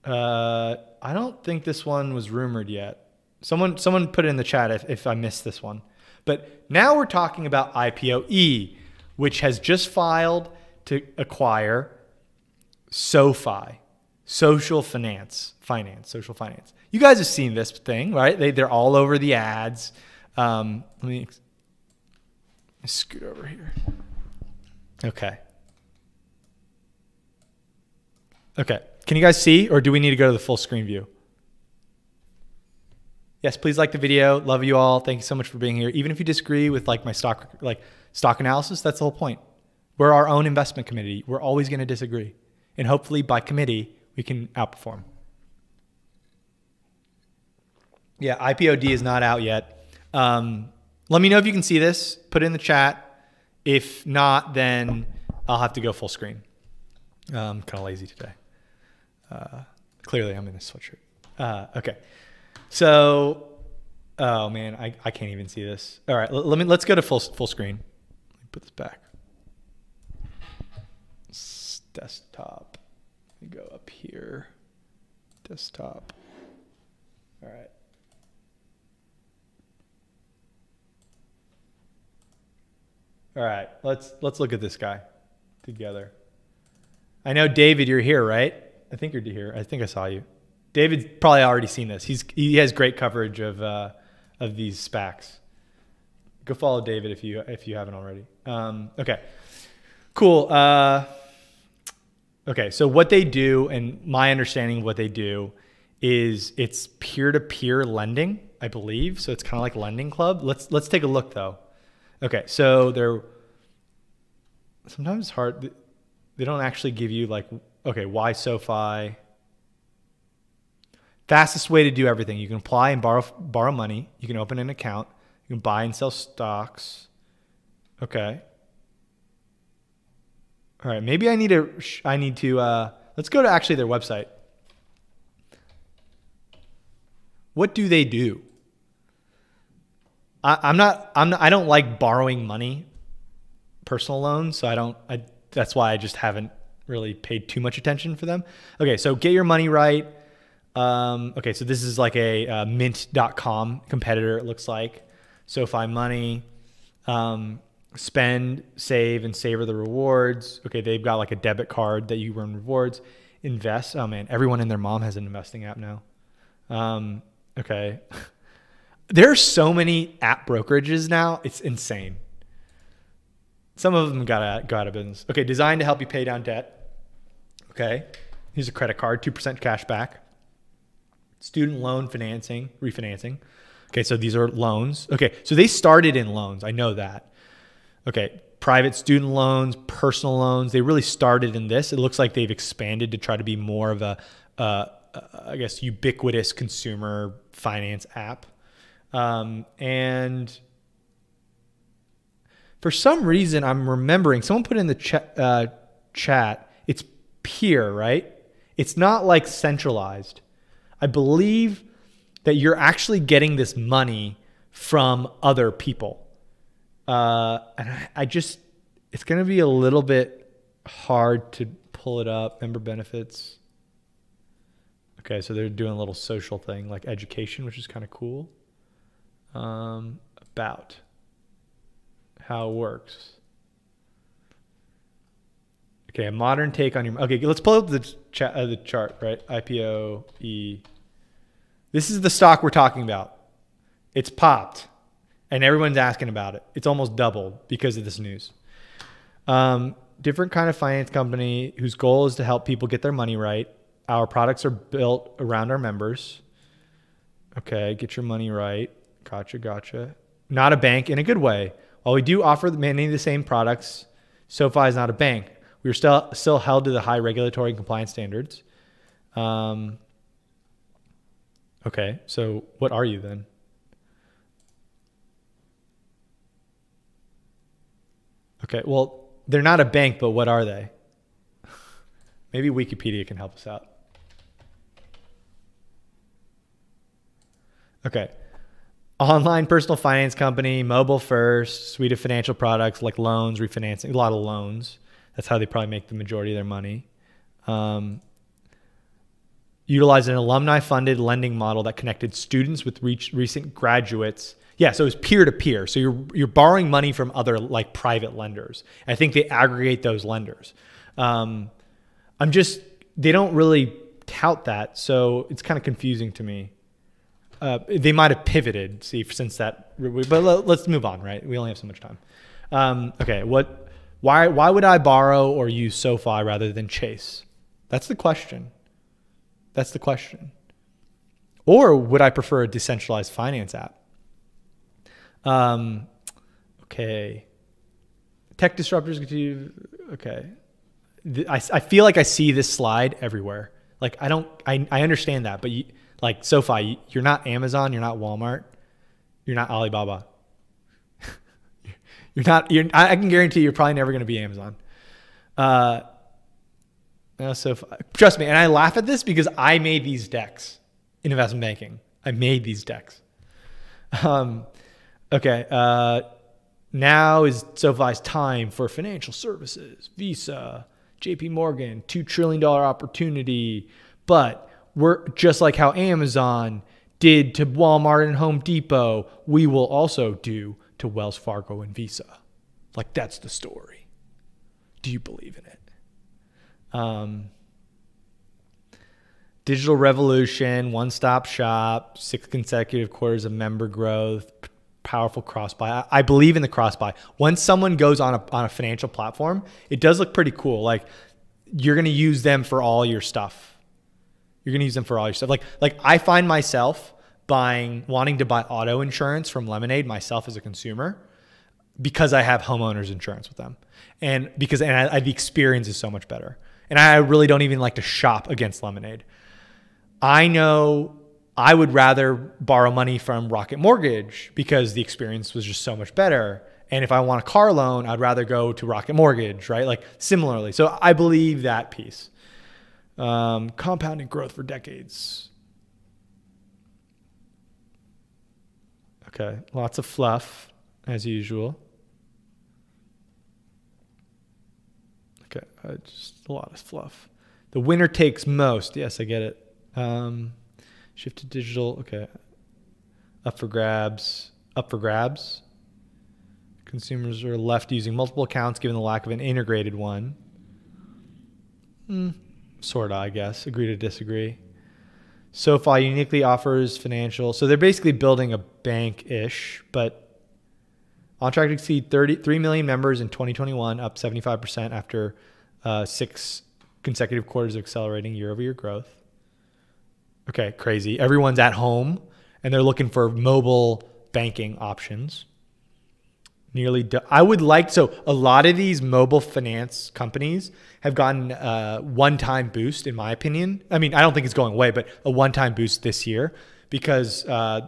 Uh, I don't think this one was rumored yet. Someone, someone put it in the chat if, if I missed this one. But now we're talking about IPOE, which has just filed to acquire SoFi, social finance, finance, social finance. You guys have seen this thing, right? They, they're all over the ads. Um, let me scoot over here. Okay. Okay. Can you guys see, or do we need to go to the full screen view? Yes, please like the video. Love you all. Thank you so much for being here. Even if you disagree with like my stock like stock analysis, that's the whole point. We're our own investment committee. We're always going to disagree. And hopefully by committee, we can outperform. Yeah, IPOD is not out yet. Um, let me know if you can see this. Put it in the chat. If not, then I'll have to go full screen. I'm kind of lazy today. Uh, clearly, I'm in a sweatshirt. Uh, okay. So, oh man, I, I can't even see this. All right, let, let me let's go to full full screen. Let me put this back. desktop. Me go up here. Desktop. All right. All right, let's let's look at this guy together. I know David, you're here, right? I think you're here. I think I saw you. David's probably already seen this. He's he has great coverage of uh, of these SPACs. Go follow David if you if you haven't already. Um, okay, cool. Uh, okay, so what they do, and my understanding of what they do, is it's peer to peer lending, I believe. So it's kind of like Lending Club. Let's let's take a look though. Okay, so they're sometimes hard. They don't actually give you like okay why SoFi Fastest way to do everything. You can apply and borrow borrow money. You can open an account. You can buy and sell stocks. Okay. All right. Maybe I need to. I need to. Uh, let's go to actually their website. What do they do? I, I'm not. I'm. Not, I don't like borrowing money, personal loans. So I don't. I. That's why I just haven't really paid too much attention for them. Okay. So get your money right um, okay, so this is like a, a mint.com competitor, it looks like. SoFi Money, um, spend, save, and savor the rewards. Okay, they've got like a debit card that you earn rewards. Invest. Oh man, everyone and their mom has an investing app now. Um, okay. there are so many app brokerages now, it's insane. Some of them got out, got out of business. Okay, designed to help you pay down debt. Okay, here's a credit card, 2% cash back student loan financing, refinancing. Okay, so these are loans. Okay, so they started in loans. I know that. Okay, private student loans, personal loans. They really started in this. It looks like they've expanded to try to be more of a, uh, I guess, ubiquitous consumer finance app. Um, and for some reason, I'm remembering someone put in the ch- uh, chat. It's peer, right? It's not like centralized. I believe that you're actually getting this money from other people. Uh, and I, I just, it's going to be a little bit hard to pull it up. Member benefits. Okay, so they're doing a little social thing like education, which is kind of cool. Um, about how it works. Okay, a modern take on your. Okay, let's pull up the chat, uh, the chart, right? IPO E. this is the stock we're talking about. It's popped, and everyone's asking about it. It's almost doubled because of this news. Um, different kind of finance company whose goal is to help people get their money right. our products are built around our members. Okay, get your money right. Gotcha, gotcha. Not a bank in a good way. While we do offer many of the same products, SoFi is not a bank. We're still still held to the high regulatory and compliance standards. Um, okay, so what are you then? Okay, well, they're not a bank, but what are they? Maybe Wikipedia can help us out. Okay. Online personal finance company, mobile first, suite of financial products like loans, refinancing, a lot of loans. That's how they probably make the majority of their money. Um, utilize an alumni funded lending model that connected students with recent graduates yeah, so it's peer to peer. So you're you're borrowing money from other like private lenders. I think they aggregate those lenders. Um, I'm just they don't really tout that, so it's kind of confusing to me. Uh, they might have pivoted, see, since that. But let's move on, right? We only have so much time. Um, okay, what? Why? Why would I borrow or use SoFi rather than Chase? That's the question. That's the question. Or would I prefer a decentralized finance app? Um, okay. Tech disruptors. continue. Okay. I, I feel like I see this slide everywhere. Like I don't, I, I understand that, but you, like SoFi, you're not Amazon, you're not Walmart, you're not Alibaba. you're not, you're, I can guarantee you're probably never going to be Amazon. Uh, uh, so trust me, and I laugh at this because I made these decks in investment banking. I made these decks. Um, Okay. Uh, now is SoFi's time for financial services, Visa, JP Morgan, $2 trillion opportunity. But we're just like how Amazon did to Walmart and Home Depot, we will also do to Wells Fargo and Visa. Like that's the story. Do you believe in it? Um, digital revolution, one stop shop, six consecutive quarters of member growth, powerful cross buy. I, I believe in the cross buy. Once someone goes on a on a financial platform, it does look pretty cool. Like you're gonna use them for all your stuff. You're gonna use them for all your stuff. Like like I find myself buying wanting to buy auto insurance from Lemonade myself as a consumer because I have homeowners insurance with them, and because and I, I, the experience is so much better. And I really don't even like to shop against Lemonade. I know I would rather borrow money from Rocket Mortgage because the experience was just so much better. And if I want a car loan, I'd rather go to Rocket Mortgage, right? Like similarly. So I believe that piece. Um, compounding growth for decades. Okay, lots of fluff as usual. Okay, uh, just a lot of fluff. The winner takes most. Yes, I get it. Um, Shift to digital. Okay. Up for grabs. Up for grabs. Consumers are left using multiple accounts given the lack of an integrated one. Hmm. Sort of, I guess. Agree to disagree. SoFi uniquely offers financial. So they're basically building a bank ish, but on track to exceed 33 million members in 2021, up 75% after uh, six consecutive quarters of accelerating year over year growth. Okay, crazy. Everyone's at home and they're looking for mobile banking options. Nearly, do- I would like so a lot of these mobile finance companies have gotten a one-time boost, in my opinion. I mean, I don't think it's going away, but a one-time boost this year because uh,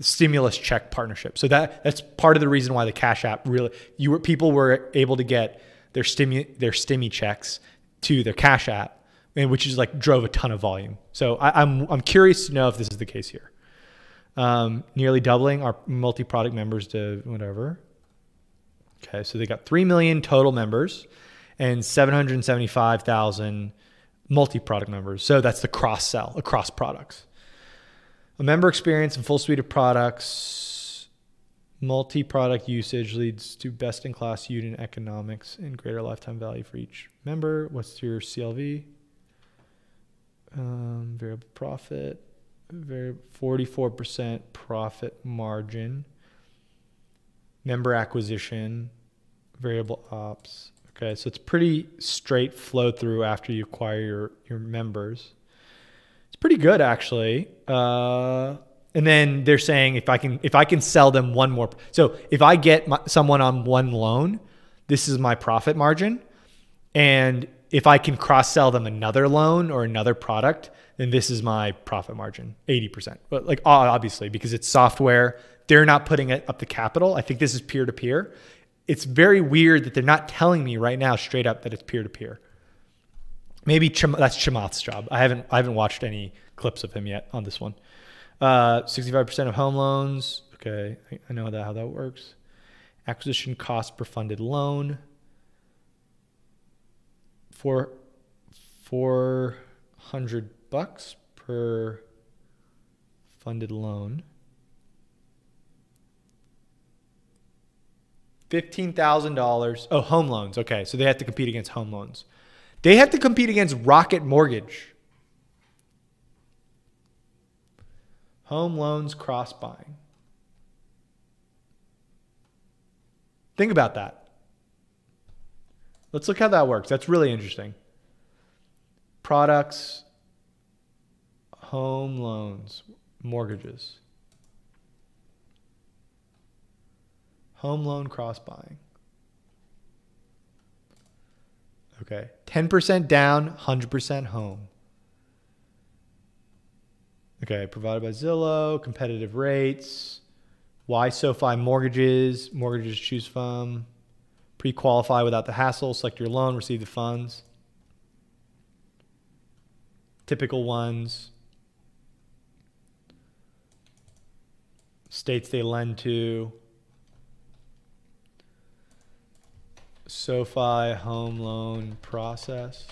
stimulus check partnership. So that that's part of the reason why the Cash App really you were people were able to get their stimu their stimmy checks to their Cash App and which is like drove a ton of volume. So I, am I'm, I'm curious to know if this is the case here. Um, nearly doubling our multi-product members to whatever. Okay, so they got three million total members and 775,000 multi-product members. So that's the cross sell across products. A member experience and full suite of products, multi-product usage leads to best-in-class unit economics and greater lifetime value for each member. What's your CLV? Um, variable profit, very 44% profit margin, member acquisition, variable ops. Okay, so it's pretty straight flow through after you acquire your, your members. It's pretty good actually. Uh, and then they're saying if I can if I can sell them one more. So if I get my, someone on one loan, this is my profit margin, and if I can cross sell them another loan or another product, then this is my profit margin, 80%. But like obviously because it's software, they're not putting it up the capital. I think this is peer to peer. It's very weird that they're not telling me right now straight up that it's peer to peer. Maybe Cham- that's Chamath's job. I haven't I haven't watched any clips of him yet on this one. Uh, 65% of home loans. Okay, I know that how that works. Acquisition cost per funded loan. Four four hundred bucks per funded loan. $15,000. Oh, home loans. Okay. So they have to compete against home loans. They have to compete against Rocket Mortgage. Home loans cross buying. Think about that. Let's look how that works. That's really interesting. Products, home loans, mortgages. Home loan cross buying. Okay. 10% down, 100% home. Okay, provided by Zillow, competitive rates. Why SoFi mortgages, mortgages choose from. Pre-qualify without the hassle, select your loan, receive the funds. Typical ones. States they lend to. SoFi home loan process.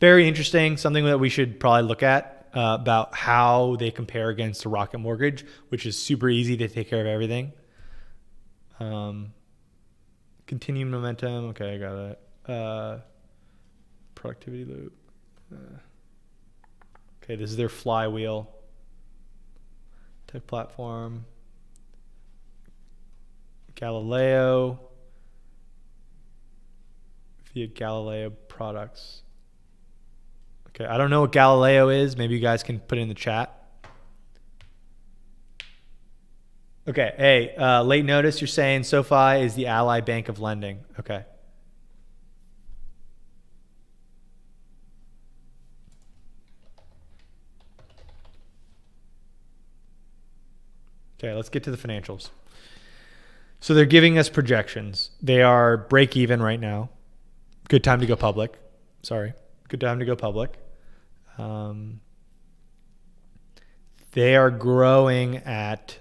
very interesting. Something that we should probably look at uh, about how they compare against a Rocket Mortgage, which is super easy to take care of everything. Um, continuing momentum. Okay, I got it. Uh, productivity loop. Uh, okay, this is their flywheel. Tech platform. Galileo via Galileo products. Okay, I don't know what Galileo is. Maybe you guys can put it in the chat. Okay, hey, uh, late notice. You're saying SoFi is the Ally Bank of lending. Okay. Okay, let's get to the financials. So they're giving us projections. They are break even right now. Good time to go public. Sorry. Good time to go public. Um, they are growing at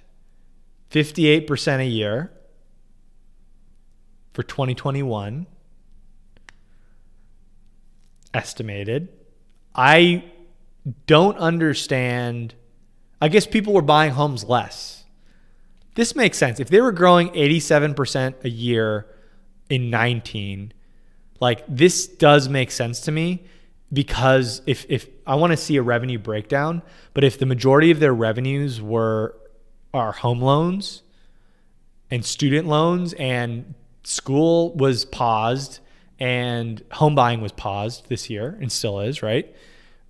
58% a year for 2021 estimated. I don't understand. I guess people were buying homes less. This makes sense. If they were growing 87% a year in 19, like this does make sense to me because if if I want to see a revenue breakdown, but if the majority of their revenues were are home loans and student loans and school was paused and home buying was paused this year and still is, right?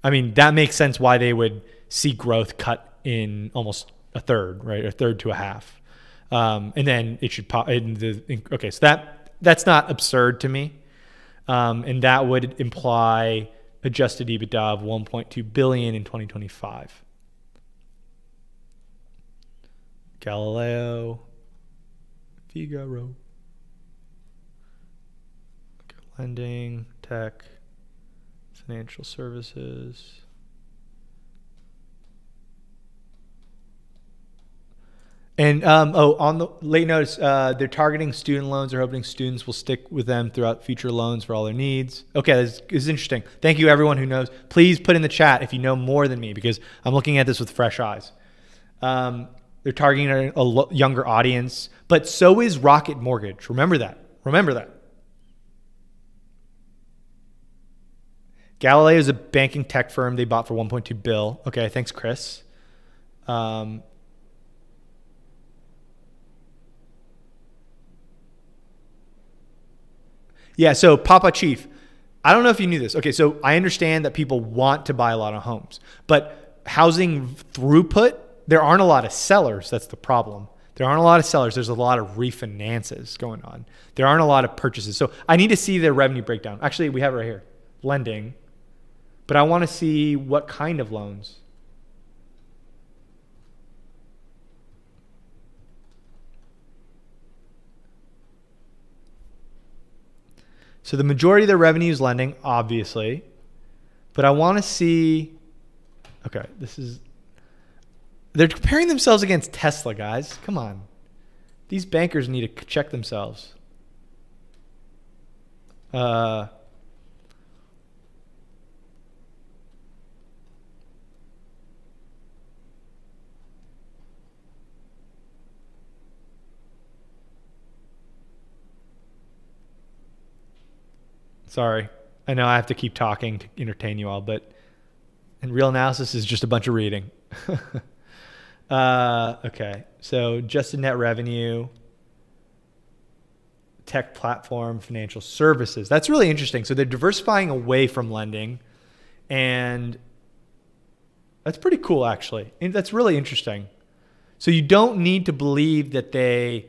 I mean, that makes sense why they would see growth cut in almost a third, right? A third to a half. Um, and then it should pop in the okay, so that that's not absurd to me. Um, and that would imply adjusted EBITDA of 1.2 billion in 2025. Galileo, Figaro, lending, tech, financial services. And um, oh, on the late notice, uh, they're targeting student loans. They're hoping students will stick with them throughout future loans for all their needs. Okay, this, this is interesting. Thank you, everyone who knows. Please put in the chat if you know more than me because I'm looking at this with fresh eyes. Um, they're targeting a, a younger audience, but so is Rocket Mortgage. Remember that. Remember that. Galileo is a banking tech firm they bought for 1.2 bill. Okay, thanks, Chris. Um, Yeah. So Papa Chief, I don't know if you knew this. Okay, so I understand that people want to buy a lot of homes, but housing throughput, there aren't a lot of sellers. That's the problem. There aren't a lot of sellers. There's a lot of refinances going on. There aren't a lot of purchases. So I need to see their revenue breakdown. Actually, we have it right here lending, but I want to see what kind of loans. So the majority of their revenue is lending, obviously, but I want to see. Okay, this is. They're comparing themselves against Tesla, guys. Come on. These bankers need to check themselves. Uh, Sorry. I know I have to keep talking to entertain you all, but and real analysis is just a bunch of reading. uh, okay. So just adjusted net revenue, tech platform, financial services. That's really interesting. So they're diversifying away from lending and that's pretty cool actually. And that's really interesting. So you don't need to believe that they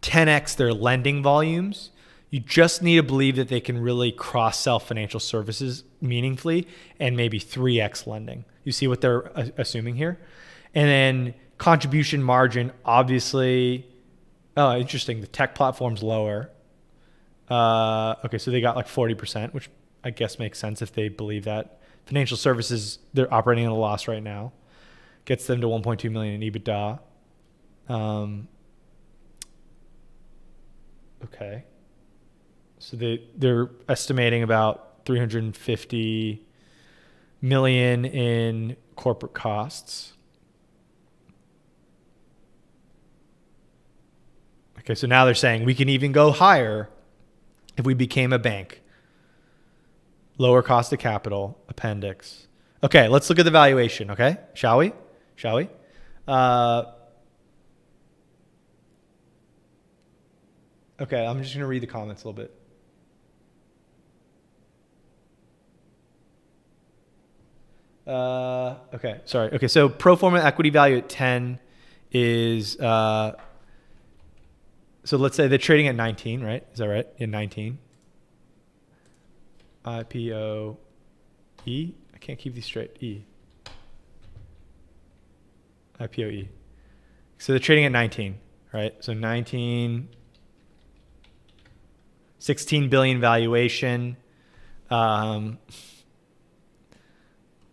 10x their lending volumes you just need to believe that they can really cross sell financial services meaningfully and maybe 3x lending. You see what they're assuming here? And then contribution margin, obviously, oh, interesting. The tech platform's lower. Uh, okay, so they got like 40%, which I guess makes sense if they believe that. Financial services, they're operating at a loss right now. Gets them to 1.2 million in EBITDA. Um, okay. So they they're estimating about 350 million in corporate costs. Okay, so now they're saying we can even go higher if we became a bank. Lower cost of capital, appendix. Okay, let's look at the valuation, okay? Shall we? Shall we? Uh, okay, I'm just going to read the comments a little bit. Uh, okay, sorry. Okay, so pro forma equity value at 10 is, uh, so let's say they're trading at 19, right? Is that right? In 19. IPO E? I can't keep these straight. E. IPO E. So they're trading at 19, right? So 19, 16 billion valuation. Um,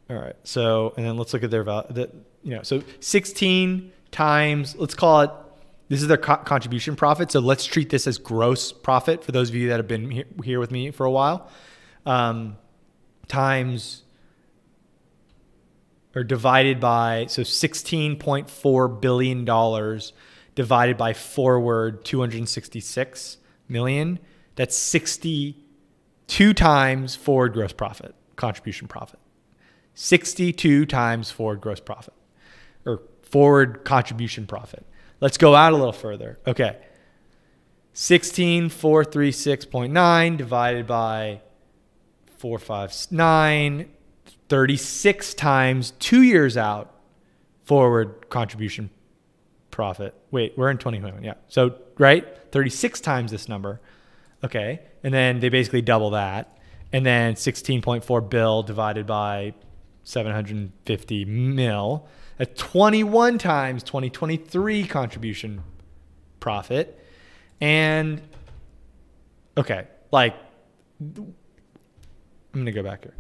all right. So, and then let's look at their value. The, you know, so 16 times, let's call it, this is their co- contribution profit. So let's treat this as gross profit for those of you that have been here, here with me for a while. Um, times or divided by, so $16.4 billion divided by forward 266 million. That's 62 times forward gross profit, contribution profit. 62 times forward gross profit or forward contribution profit. Let's go out a little further. Okay. 16436.9 divided by 459, 36 times two years out forward contribution profit. Wait, we're in 2021. Yeah. So, right? 36 times this number. Okay. And then they basically double that. And then 16.4 bill divided by 750 mil at 21 times 2023 contribution profit. And okay, like I'm going to go back here.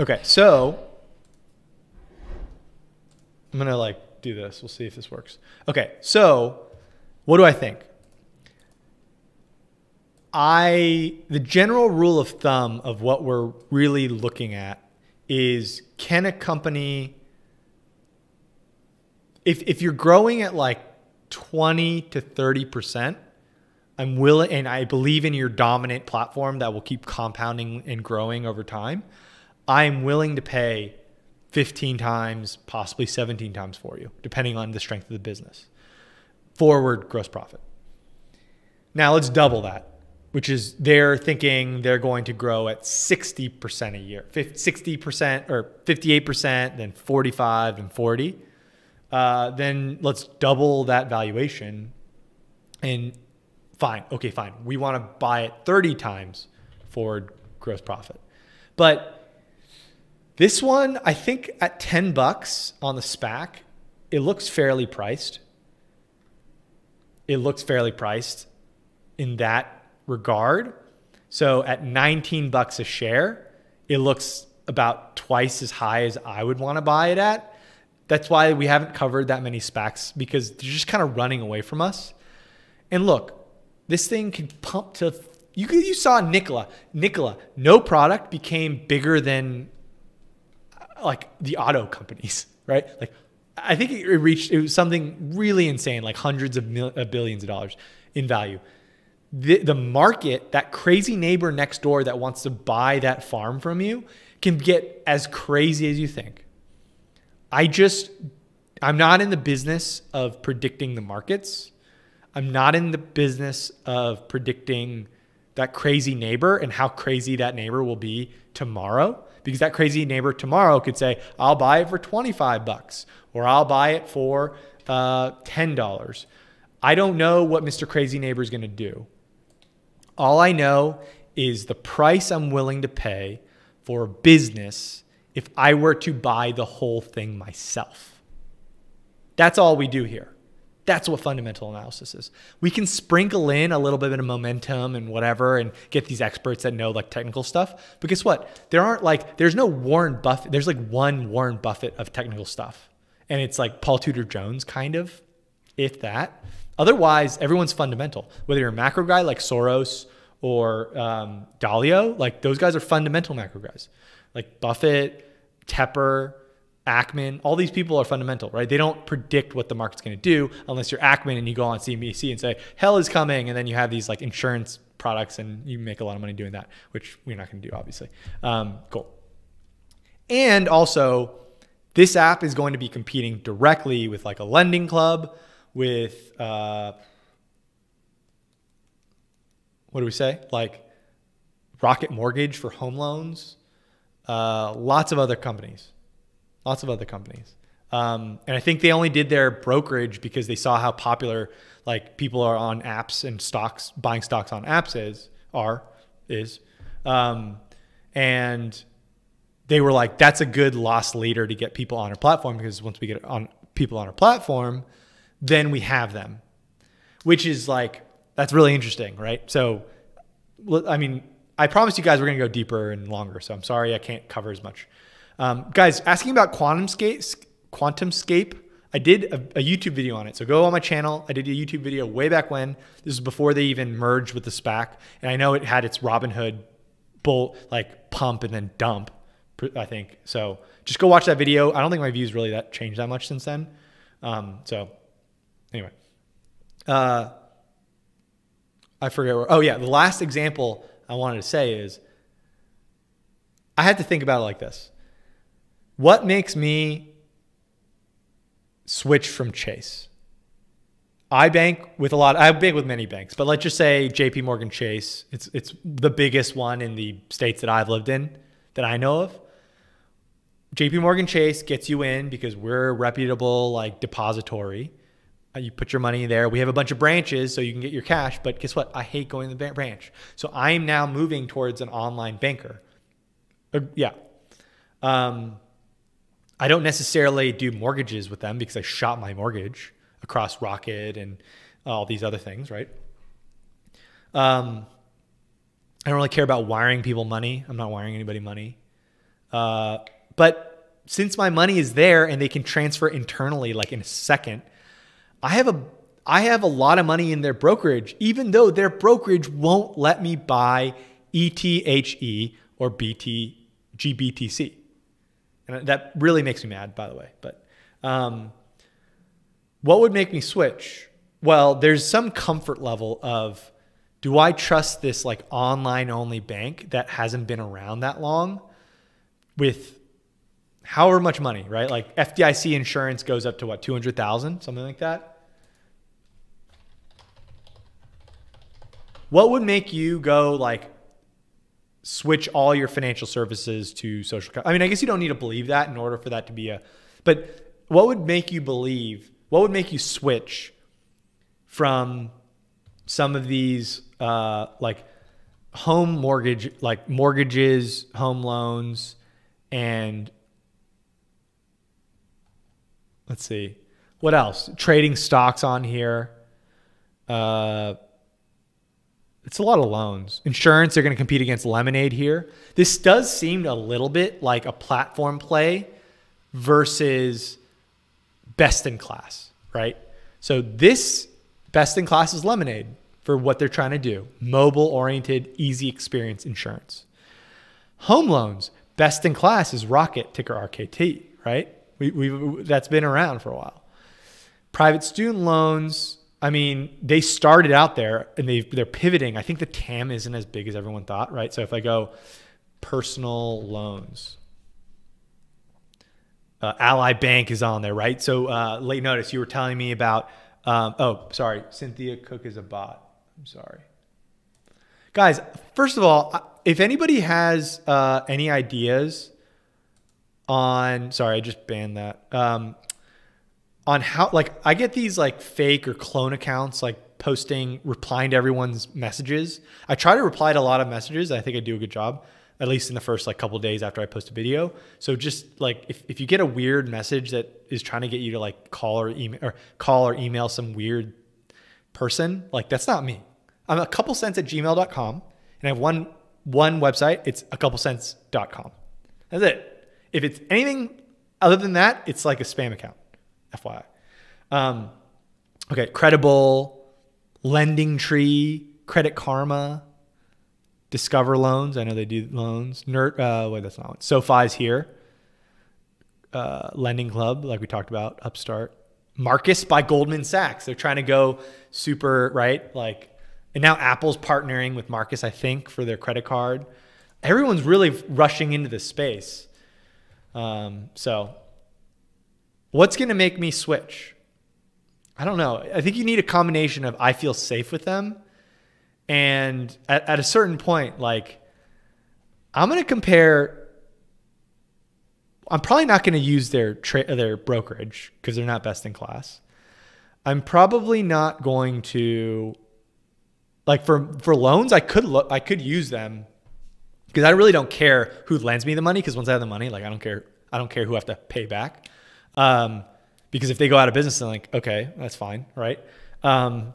Okay, so I'm going to like do this. We'll see if this works. Okay, so what do I think? I the general rule of thumb of what we're really looking at is can a company if if you're growing at like 20 to 30%, I'm willing and I believe in your dominant platform that will keep compounding and growing over time. I'm willing to pay 15 times, possibly 17 times for you, depending on the strength of the business. Forward gross profit. Now let's double that, which is they're thinking they're going to grow at 60% a year, 60% or 58%, then 45 and 40. Uh, then let's double that valuation and fine. Okay, fine. We want to buy it 30 times forward gross profit. But this one, I think at 10 bucks on the SPAC, it looks fairly priced. It looks fairly priced in that regard. So at 19 bucks a share, it looks about twice as high as I would want to buy it at. That's why we haven't covered that many SPACs because they're just kind of running away from us. And look, this thing can pump to you you saw Nikola. Nikola, no product became bigger than uh, like the auto companies, right? Like I think it reached it was something really insane, like hundreds of, mil, of billions of dollars in value. The, the market, that crazy neighbor next door that wants to buy that farm from you, can get as crazy as you think. I just, I'm not in the business of predicting the markets. I'm not in the business of predicting that crazy neighbor and how crazy that neighbor will be tomorrow because that crazy neighbor tomorrow could say, I'll buy it for 25 bucks or I'll buy it for uh, $10. I don't know what Mr. Crazy Neighbor is going to do. All I know is the price I'm willing to pay for a business if I were to buy the whole thing myself. That's all we do here. That's what fundamental analysis is. We can sprinkle in a little bit of momentum and whatever and get these experts that know like technical stuff. But guess what? There aren't like, there's no Warren Buffett. There's like one Warren Buffett of technical stuff. And it's like Paul Tudor Jones, kind of, if that. Otherwise, everyone's fundamental. Whether you're a macro guy like Soros or um, Dalio, like those guys are fundamental macro guys. Like Buffett, Tepper, Ackman, all these people are fundamental, right? They don't predict what the market's going to do unless you're Ackman and you go on CNBC and say, hell is coming. And then you have these like insurance products and you make a lot of money doing that, which we're not going to do, obviously. Um, cool. And also, this app is going to be competing directly with like a lending club, with uh, what do we say? Like Rocket Mortgage for home loans, uh, lots of other companies lots of other companies. Um, and I think they only did their brokerage because they saw how popular like people are on apps and stocks, buying stocks on apps is are is, um, and they were like, that's a good loss leader to get people on our platform because once we get on people on our platform, then we have them, which is like that's really interesting, right? So, I mean, I promised you guys we're gonna go deeper and longer, so I'm sorry I can't cover as much. Um, guys, asking about QuantumScape, QuantumScape, I did a, a, YouTube video on it. So go on my channel. I did a YouTube video way back when. This is before they even merged with the SPAC. And I know it had its Robinhood bull like pump and then dump, I think. So just go watch that video. I don't think my views really that changed that much since then. Um, so anyway, uh, I forget where. Oh yeah, the last example I wanted to say is I had to think about it like this. What makes me switch from Chase? I bank with a lot. I bank with many banks, but let's just say J.P. Morgan Chase. It's it's the biggest one in the states that I've lived in that I know of. J.P. Morgan Chase gets you in because we're a reputable like depository. You put your money there. We have a bunch of branches so you can get your cash. But guess what? I hate going to the branch. So I am now moving towards an online banker. Uh, yeah. Um, I don't necessarily do mortgages with them because I shop my mortgage across Rocket and all these other things, right? Um, I don't really care about wiring people money. I'm not wiring anybody money. Uh, but since my money is there and they can transfer internally like in a second, I have a I have a lot of money in their brokerage, even though their brokerage won't let me buy ETHE or BT GBTC. And that really makes me mad, by the way. But um, what would make me switch? Well, there's some comfort level of do I trust this like online only bank that hasn't been around that long with however much money, right? Like FDIC insurance goes up to what, 200,000, something like that? What would make you go like switch all your financial services to social? I mean, I guess you don't need to believe that in order for that to be a. But what would make you believe? What would make you switch from some of these uh, like home mortgage, like mortgages, home loans, and let's see what else trading stocks on here uh, it's a lot of loans. Insurance they're going to compete against lemonade here. This does seem a little bit like a platform play versus best in class right? So this best in class is lemonade for what they're trying to do. Mobile oriented easy experience insurance. Home loans best in class is rocket ticker rkt right? We, we that's been around for a while. Private student loans. I mean, they started out there and they they're pivoting. I think the TAM isn't as big as everyone thought, right? So if I go personal loans, uh, Ally Bank is on there, right? So uh, late notice, you were telling me about. Um, oh, sorry, Cynthia Cook is a bot. I'm sorry, guys. First of all, if anybody has uh, any ideas on sorry, I just banned that. Um, on how like I get these like fake or clone accounts like posting replying to everyone's messages. I try to reply to a lot of messages. I think I do a good job at least in the first like couple days after I post a video. So just like if, if you get a weird message that is trying to get you to like call or email or call or email some weird person, like that's not me. I'm a couple cents at gmail.com and I have one one website. It's a couple cents.com. That's it. If it's anything other than that, it's like a spam account, FYI. Um, okay, credible, lending tree, credit karma, discover loans. I know they do loans. Nerd, uh, wait, that's not one. SoFi's here. Uh, lending club, like we talked about, Upstart. Marcus by Goldman Sachs. They're trying to go super, right? Like, and now Apple's partnering with Marcus, I think, for their credit card. Everyone's really rushing into this space. Um, so, what's going to make me switch? I don't know. I think you need a combination of I feel safe with them, and at, at a certain point, like I'm going to compare. I'm probably not going to use their tra- their brokerage because they're not best in class. I'm probably not going to like for for loans. I could look. I could use them because I really don't care who lends me the money because once I have the money, like I don't care. I don't care who I have to pay back. Um, because if they go out of business, then like, okay, that's fine, right? Um,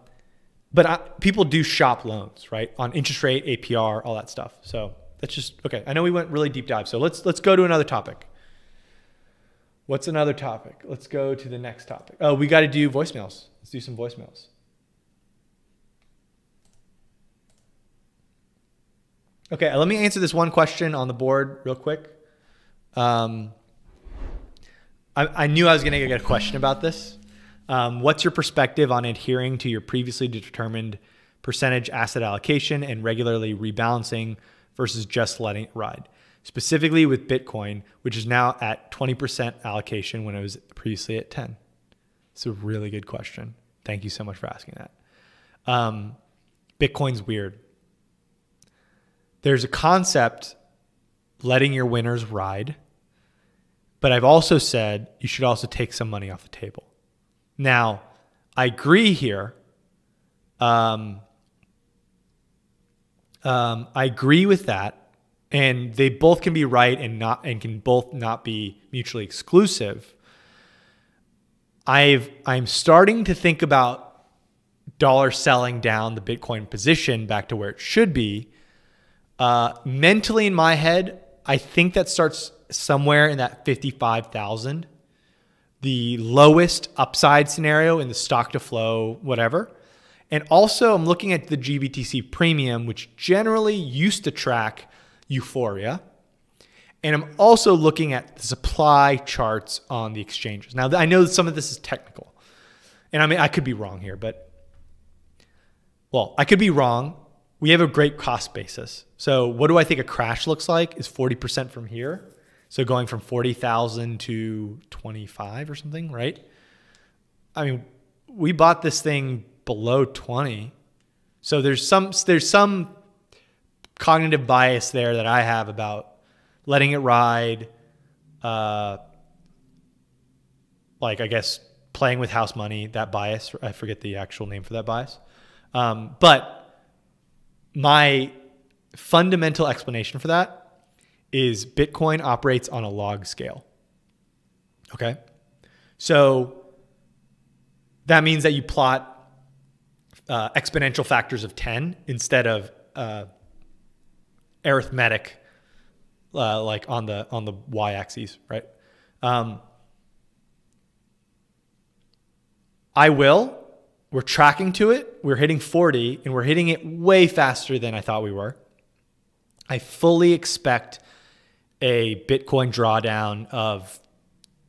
but I, people do shop loans, right? On interest rate, APR, all that stuff. So that's just okay. I know we went really deep dive, so let's let's go to another topic. What's another topic? Let's go to the next topic. Oh, we got to do voicemails. Let's do some voicemails. Okay, let me answer this one question on the board real quick. Um, I, I, knew I was going to get a question about this. Um, what's your perspective on adhering to your previously determined percentage asset allocation and regularly rebalancing versus just letting it ride? Specifically with Bitcoin, which is now at 20% allocation when it was previously at 10. It's a really good question. Thank you so much for asking that. Um, Bitcoin's weird there's a concept letting your winners ride, but I've also said you should also take some money off the table. Now, I agree here. Um, um, I agree with that, and they both can be right and not, and can both not be mutually exclusive. I've I'm starting to think about dollar selling down the Bitcoin position back to where it should be uh, mentally in my head, I think that starts somewhere in that 55,000, the lowest upside scenario in the stock to flow, whatever. And also, I'm looking at the GBTC premium, which generally used to track euphoria. And I'm also looking at the supply charts on the exchanges. Now, I know some of this is technical. And I mean, I could be wrong here, but well, I could be wrong we have a great cost basis. So what do I think a crash looks like is 40% from here. So going from 40,000 to 25 or something, right? I mean, we bought this thing below 20. So there's some there's some cognitive bias there that I have about letting it ride, uh, like I guess playing with house money. That bias, I forget the actual name for that bias, um, but my fundamental explanation for that is Bitcoin operates on a log scale. Okay, so that means that you plot uh, exponential factors of 10 instead of uh, arithmetic uh, like on the on the y-axis right? Um, i will. We're tracking to it. We're hitting 40 and we're hitting it way faster than i thought we were. I fully expect a bitcoin drawdown of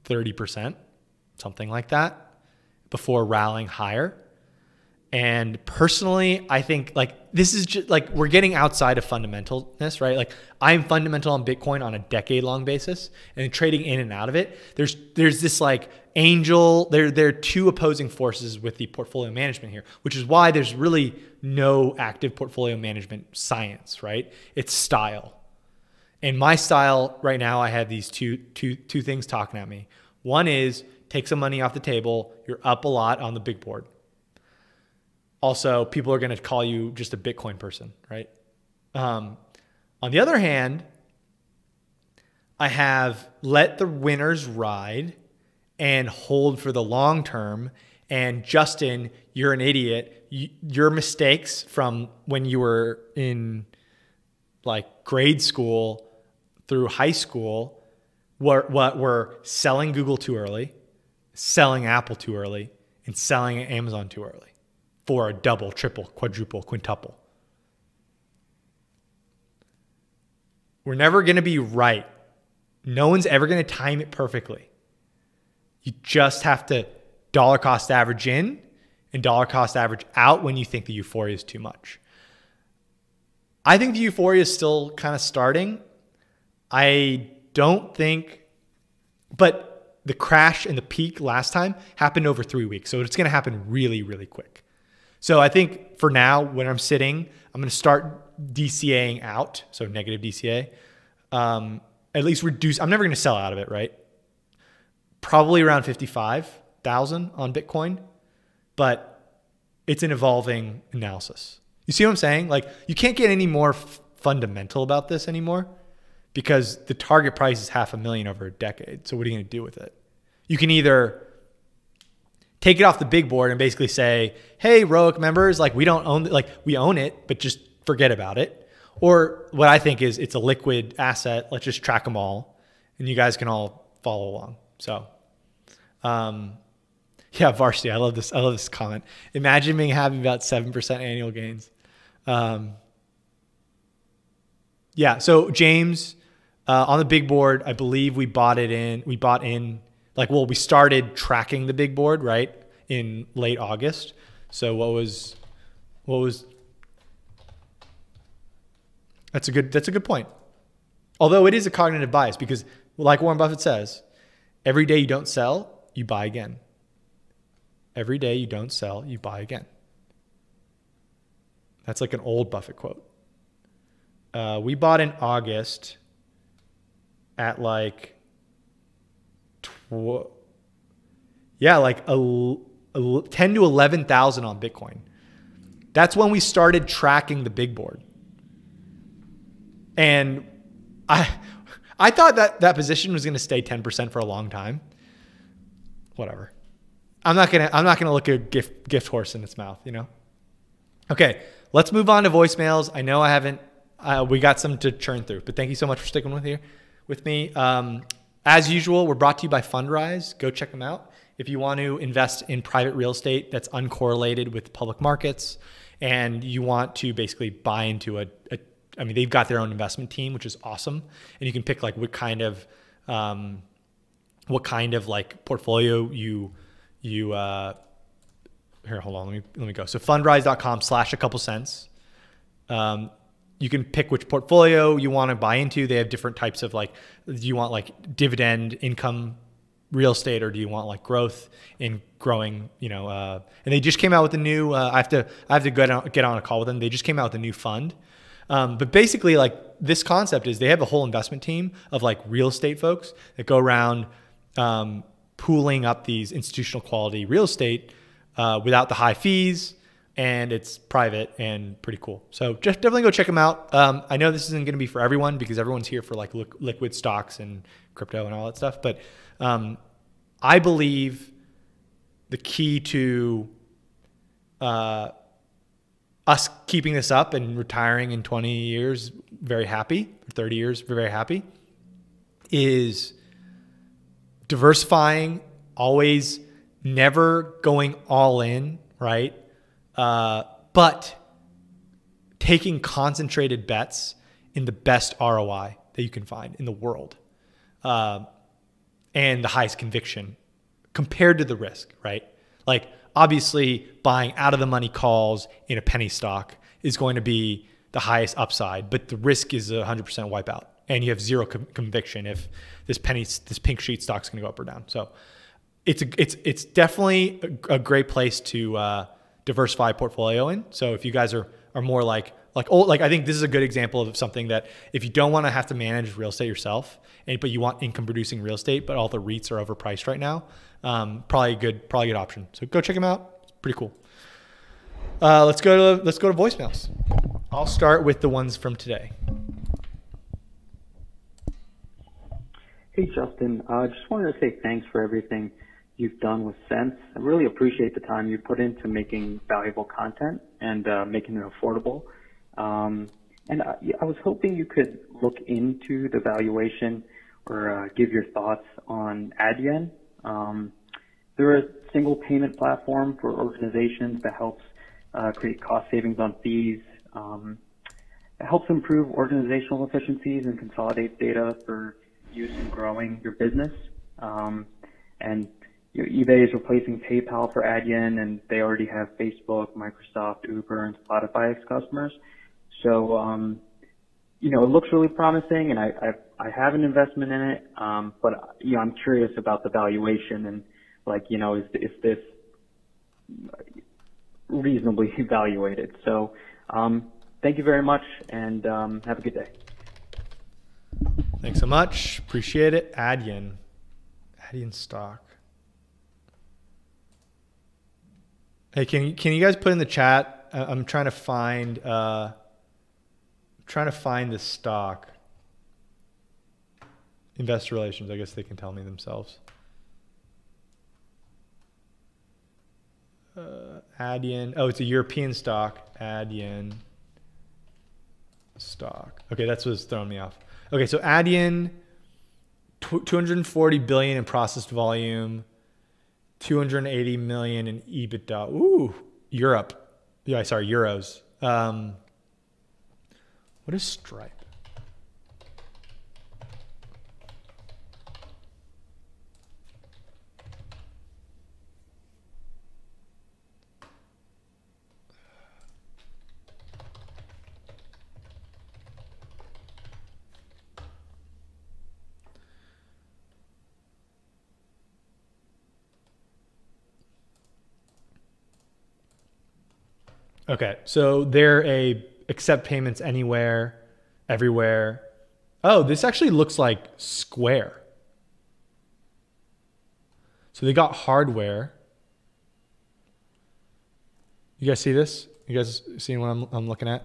30% something like that before rallying higher and personally, I think like this is just like we're getting outside of fundamentalness, right? Like I'm fundamental on Bitcoin on a decade long basis and trading in and out of it. There's there's this like angel, there there are two opposing forces with the portfolio management here, which is why there's really no active portfolio management science, right? It's style. And my style right now, I have these two two two things talking at me. One is take some money off the table, you're up a lot on the big board also people are going to call you just a Bitcoin person, right? Um, on the other hand, I have let the winners ride and hold for the long term. And Justin, you're an idiot. your mistakes from when you were in like grade school through high school were what were selling Google too early, selling Apple too early, and selling Amazon too early for a double, triple, quadruple, quintuple. We're never going to be right. No one's ever going to time it perfectly. You just have to dollar cost average in and dollar cost average out when you think the euphoria is too much. I think the euphoria is still kind of starting. I don't think, but the crash and the peak last time happened over three weeks. So it's going to happen really, really quick. So I think for now, when I'm sitting, I'm going to start DCAing out, so negative DCA. Um, at least reduce. I'm never going to sell out of it, right? Probably around 55,000 on Bitcoin, but it's an evolving analysis. You see what I'm saying? Like you can't get any more f- fundamental about this anymore because the target price is half a million over a decade. So what are you going to do with it? You can either take it off the big board and basically say, "Hey, Roic members, like we don't own like we own it, but just forget about it." Or what I think is it's a liquid asset. Let's just track them all, and you guys can all follow along. So, um, yeah, varsity. I love this. I love this comment. Imagine being having about seven percent annual gains. Um, yeah. So James, uh, on the big board, I believe we bought it in. We bought in like well we started tracking the big board right in late august. So what was what was that's a good that's a good point. Although it is a cognitive bias because like warren buffett says every day you don't sell you buy again. Every day you don't sell you buy again. That's like an old buffett quote. Uh, we bought in august at like tw- yeah, like a, a 10 to 11,000 on Bitcoin. That's when we started tracking the big board. And I I thought that that position was going to stay 10% for a long time. Whatever. I'm not going to I'm not going to look a gift gift horse in its mouth, you know. Okay, let's move on to voicemails. I know I haven't uh, we got some to churn through, but thank you so much for sticking with here with me. Um, as usual, we're brought to you by Fundrise. Go check them out. If you want to invest in private real estate that's uncorrelated with public markets and you want to basically buy into a, a I mean, they've got their own investment team, which is awesome. And you can pick like what kind of, um, what kind of like portfolio you, you, uh, here, hold on, let me, let me go. So fundrise.com slash a couple cents. Um, you can pick which portfolio you want to buy into. They have different types of like, do you want like dividend income real estate or do you want like growth in growing you know uh, and they just came out with a new uh, i have to i have to get on, get on a call with them they just came out with a new fund um, but basically like this concept is they have a whole investment team of like real estate folks that go around um, pooling up these institutional quality real estate uh, without the high fees and it's private and pretty cool. So just definitely go check them out. Um, I know this isn't going to be for everyone because everyone's here for like li- liquid stocks and crypto and all that stuff. But um, I believe the key to uh, us keeping this up and retiring in 20 years very happy, 30 years very happy, is diversifying, always never going all in, right? Uh, but taking concentrated bets in the best ROI that you can find in the world uh, and the highest conviction compared to the risk, right? Like, obviously, buying out of the money calls in a penny stock is going to be the highest upside, but the risk is a 100% wipeout. And you have zero com- conviction if this penny, this pink sheet stock is going to go up or down. So it's a, it's it's definitely a, a great place to uh, diversify portfolio in. So if you guys are are more like like old, like I think this is a good example of something that if you don't want to have to manage real estate yourself, and but you want income producing real estate, but all the REITs are overpriced right now, um, probably a good probably a good option. So go check them out. It's pretty cool. Uh, let's go to let's go to voicemails. I'll start with the ones from today. Hey Justin, I uh, just wanted to say thanks for everything you've done with Sense. I really appreciate the time you put into making valuable content and uh, making it affordable. Um, and I, I, was hoping you could look into the valuation or uh, give your thoughts on Adyen. Um, they're a single payment platform for organizations that helps uh, create cost savings on fees. Um, it helps improve organizational efficiencies and consolidates data for use in growing your business. Um, and you know, eBay is replacing PayPal for Adyen, and they already have Facebook, Microsoft, Uber, and Spotify as customers. So, um, you know, it looks really promising, and I I, I have an investment in it, um, but you know, I'm curious about the valuation and like, you know, is is this reasonably evaluated? So, um, thank you very much, and um, have a good day. Thanks so much. Appreciate it. Adyen. Adyen stock. Hey, can you, can you guys put in the chat? I'm trying to find uh, trying to find the stock. Investor relations. I guess they can tell me themselves. Uh, Adyen. Oh, it's a European stock. Adyen stock. Okay, that's what's throwing me off. Okay, so Adyen, 240 billion in processed volume. 280 million in EBITDA. Ooh, Europe. Yeah, sorry, euros. Um, what is Stripe? Okay, so they're a accept payments anywhere, everywhere. Oh, this actually looks like Square. So they got hardware. You guys see this? You guys seeing what I'm, I'm looking at?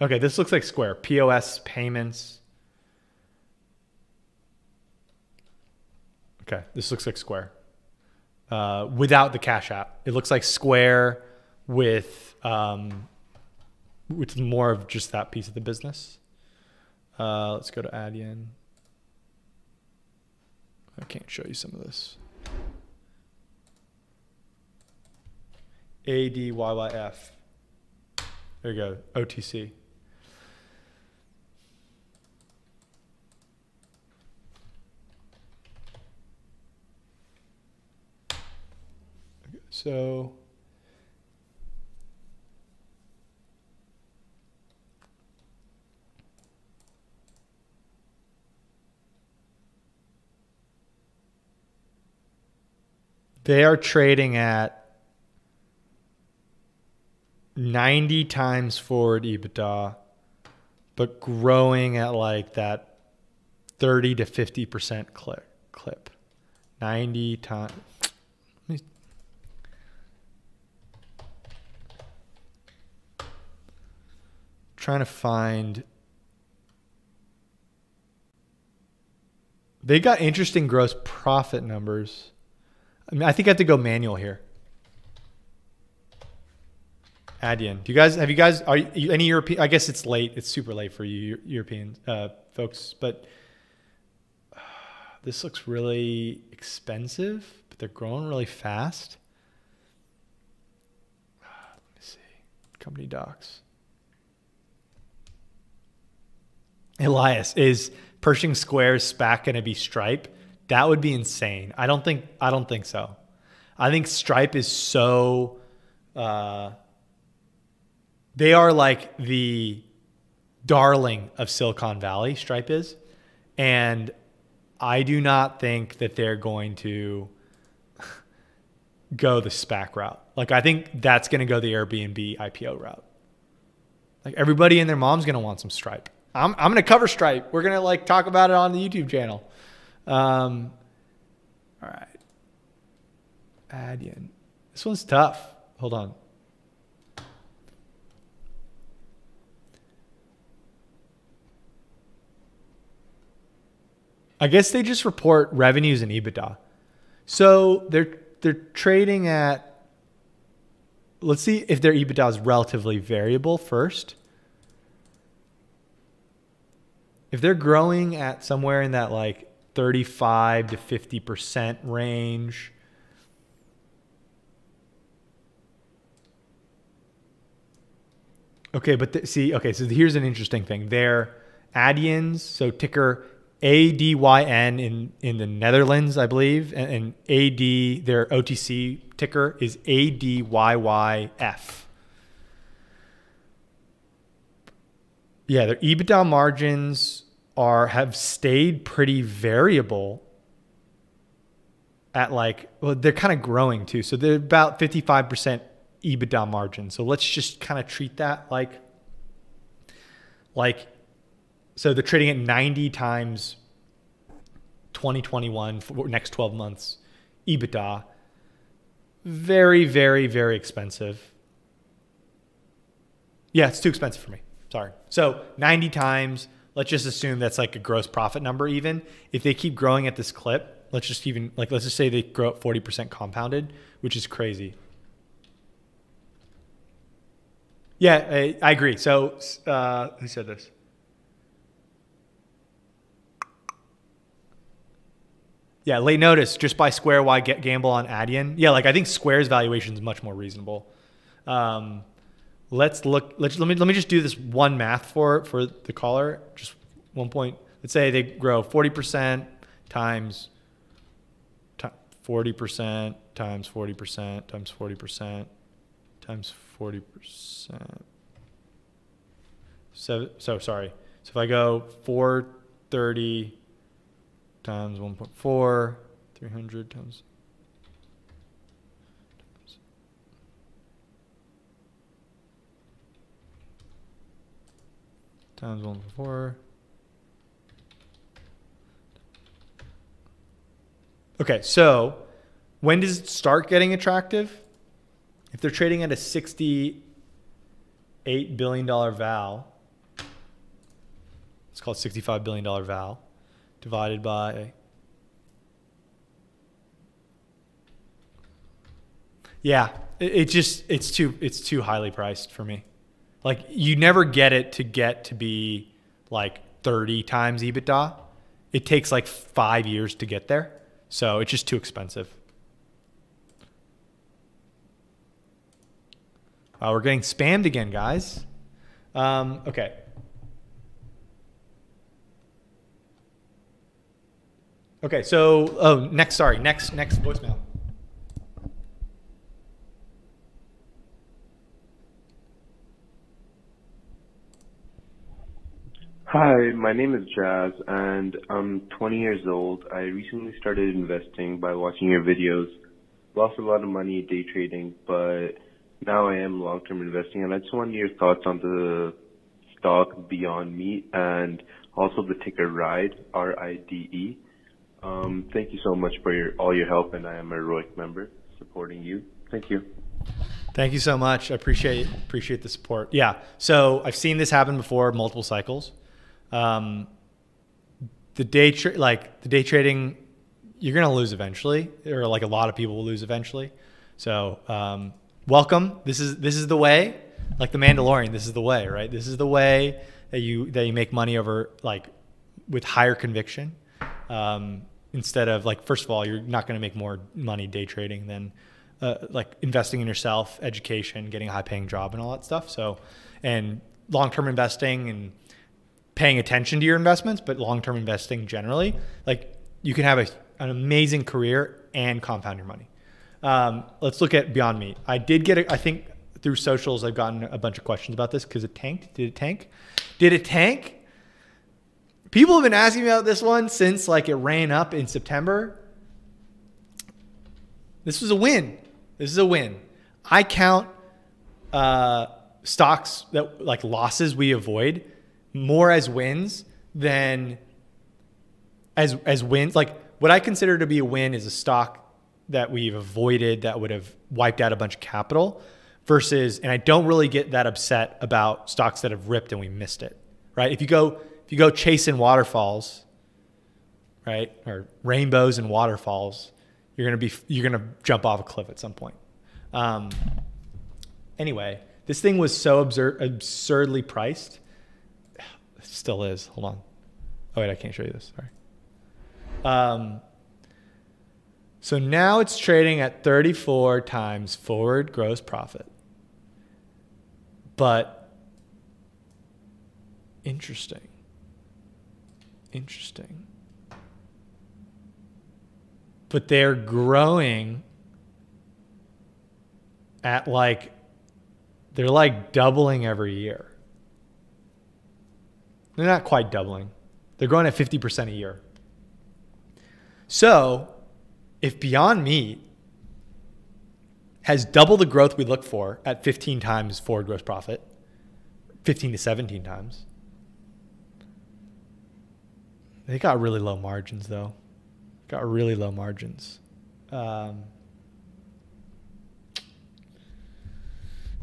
Okay, this looks like Square. POS payments. Okay, this looks like Square uh, without the Cash App. It looks like Square with um, with more of just that piece of the business. Uh, let's go to Adyen. I can't show you some of this. A D Y Y F. There you go. OTC. So they are trading at 90 times forward EBITDA, but growing at like that 30 to 50% clip. clip. 90 times. Trying to find. They got interesting gross profit numbers. I mean, I think I have to go manual here. Adyen. Do you guys have you guys are you, any European? I guess it's late. It's super late for you European uh, folks, but uh, this looks really expensive. But they're growing really fast. Uh, let me see. Company docs. Elias is Pershing Square's SPAC going to be Stripe? That would be insane. I don't think. I don't think so. I think Stripe is so. Uh, they are like the darling of Silicon Valley, Stripe is. And I do not think that they're going to go the SPAC route. Like, I think that's going to go the Airbnb IPO route. Like, everybody and their mom's going to want some Stripe. I'm, I'm going to cover Stripe. We're going to like talk about it on the YouTube channel. Um, all right. Adyen. This one's tough. Hold on. I guess they just report revenues and EBITDA. So they're they're trading at let's see if their EBITDA is relatively variable first. If they're growing at somewhere in that like 35 to 50% range, Okay, but see, okay, so here's an interesting thing. Their Adyens, so ticker ADYN in, in the Netherlands, I believe, and, and AD, their OTC ticker is ADYYF. Yeah, their EBITDA margins are have stayed pretty variable at like well they're kind of growing too. So they're about 55% EBITDA margin. So let's just kind of treat that like like so they're trading at 90 times 2021 for next 12 months EBITDA. Very, very, very expensive. Yeah, it's too expensive for me. Sorry. So 90 times, let's just assume that's like a gross profit number even. If they keep growing at this clip, let's just even like let's just say they grow at 40% compounded, which is crazy. Yeah, I, I agree. So uh, who said this? Yeah, late notice. Just buy Square. Why get gamble on Adyen? Yeah, like I think Square's valuation is much more reasonable. Um, let's look. Let's let me let me just do this one math for for the caller. Just one point. Let's say they grow forty percent times forty percent times forty percent times forty percent times forty percent. So so sorry. So if I go four thirty times 1.4, 300 times. Times 1.4. Okay, so when does it start getting attractive? If they're trading at a $68 billion val, it's called $65 billion val divided by yeah it, it, just it's too it's too highly priced for me like you never get it to get to be like 30 times ebitda it takes like five years to get there so it's just too expensive uh, we're getting spammed again guys um, okay Okay, so oh, next. Sorry, next next voicemail. Hi, my name is Jazz, and I'm 20 years old. I recently started investing by watching your videos. lost a lot of money day trading, but now I am long-term investing, and I just wanted your thoughts on the stock Beyond Meat and also the ticker RIDE, R-I-D-E. Um, thank you so much for your, all your help, and I am a ROIC member supporting you. Thank you. Thank you so much. I appreciate appreciate the support. Yeah. So I've seen this happen before, multiple cycles. Um, the day tra- like the day trading, you're gonna lose eventually, or like a lot of people will lose eventually. So um, welcome. This is this is the way. Like the Mandalorian, this is the way, right? This is the way that you that you make money over like with higher conviction. Um, instead of like, first of all, you're not going to make more money day trading than uh, like investing in yourself, education, getting a high paying job, and all that stuff. So, and long term investing and paying attention to your investments, but long term investing generally, like you can have a, an amazing career and compound your money. Um, let's look at Beyond Meat. I did get, a, I think through socials, I've gotten a bunch of questions about this because it tanked. Did it tank? Did it tank? People have been asking me about this one since like it ran up in September. This was a win. This is a win. I count uh, stocks that like losses we avoid more as wins than as as wins. Like what I consider to be a win is a stock that we've avoided that would have wiped out a bunch of capital versus and I don't really get that upset about stocks that have ripped and we missed it. Right? If you go if you go chasing waterfalls, right? Or rainbows and waterfalls, you're to be you're to jump off a cliff at some point. Um, anyway, this thing was so absurd, absurdly priced. Still is. Hold on. Oh wait, I can't show you this. Sorry. Um, so now it's trading at 34 times forward gross profit. But interesting. Interesting. But they're growing at like, they're like doubling every year. They're not quite doubling, they're growing at 50% a year. So, if Beyond Meat has double the growth we look for at 15 times forward gross profit, 15 to 17 times, they got really low margins though. Got really low margins. Um,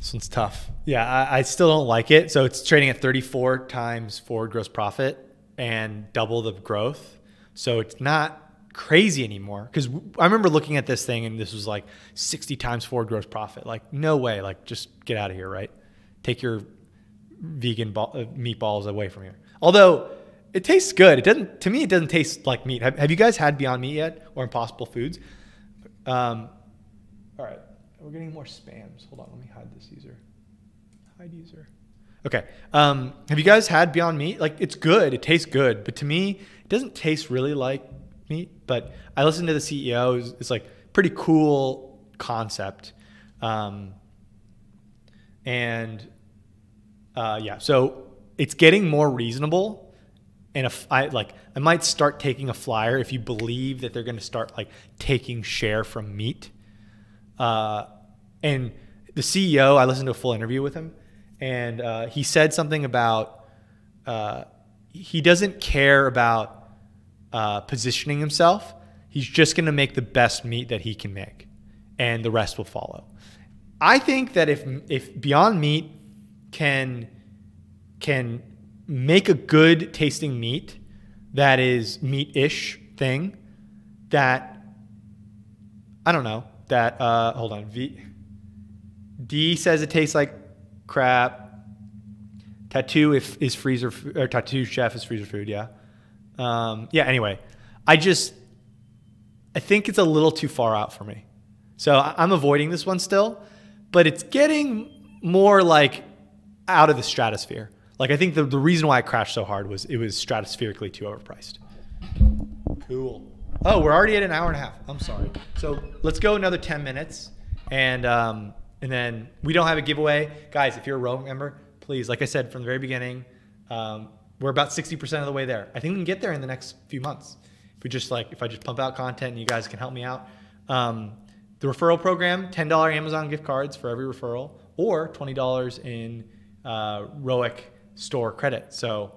this one's tough. Yeah, I, I, still don't like it. So it's trading at 34 times forward gross profit and double the growth. So it's not crazy anymore. Because I remember looking at this thing and this was like 60 times forward gross profit. Like, no way. Like, just get out of here, right? Take your vegan uh, meatballs away from here. Although, it tastes good. It doesn't to me. It doesn't taste like meat. Have, have you guys had Beyond Meat yet or Impossible Foods? Um, all right, we're getting more spams. Hold on, let me hide this user. Hide user. Okay. Um, have you guys had Beyond Meat? Like it's good. It tastes good, but to me, it doesn't taste really like meat. But I listened to the CEO. It's, it's like pretty cool concept. Um, and uh, yeah, so it's getting more reasonable and if I like I might start taking a flyer if you believe that they're going to start like taking share from meat. Uh, and the CEO, I listened to a full interview with him, and uh, he said something about uh, he doesn't care about uh, positioning himself. He's just going to make the best meat that he can make, and the rest will follow. I think that if if Beyond Meat can can make a good tasting meat that is meat-ish thing that I don't know that uh, hold on v, D says it tastes like crap. Tattoo if is freezer or Tattooed Chef is freezer food. Yeah, um, yeah. Anyway, I just I think it's a little too far out for me, so I'm avoiding this one still. But it's getting more like out of the stratosphere. Like I think the, the reason why it crashed so hard was it was stratospherically too overpriced. Cool. Oh, we're already at an hour and a half. I'm sorry. So let's go another 10 minutes, and um, and then we don't have a giveaway, guys. If you're a ROIC member, please, like I said from the very beginning, um, we're about 60% of the way there. I think we can get there in the next few months. If we just like if I just pump out content and you guys can help me out. Um, the referral program, $10 Amazon gift cards for every referral, or $20 in uh, ROIC store credit. So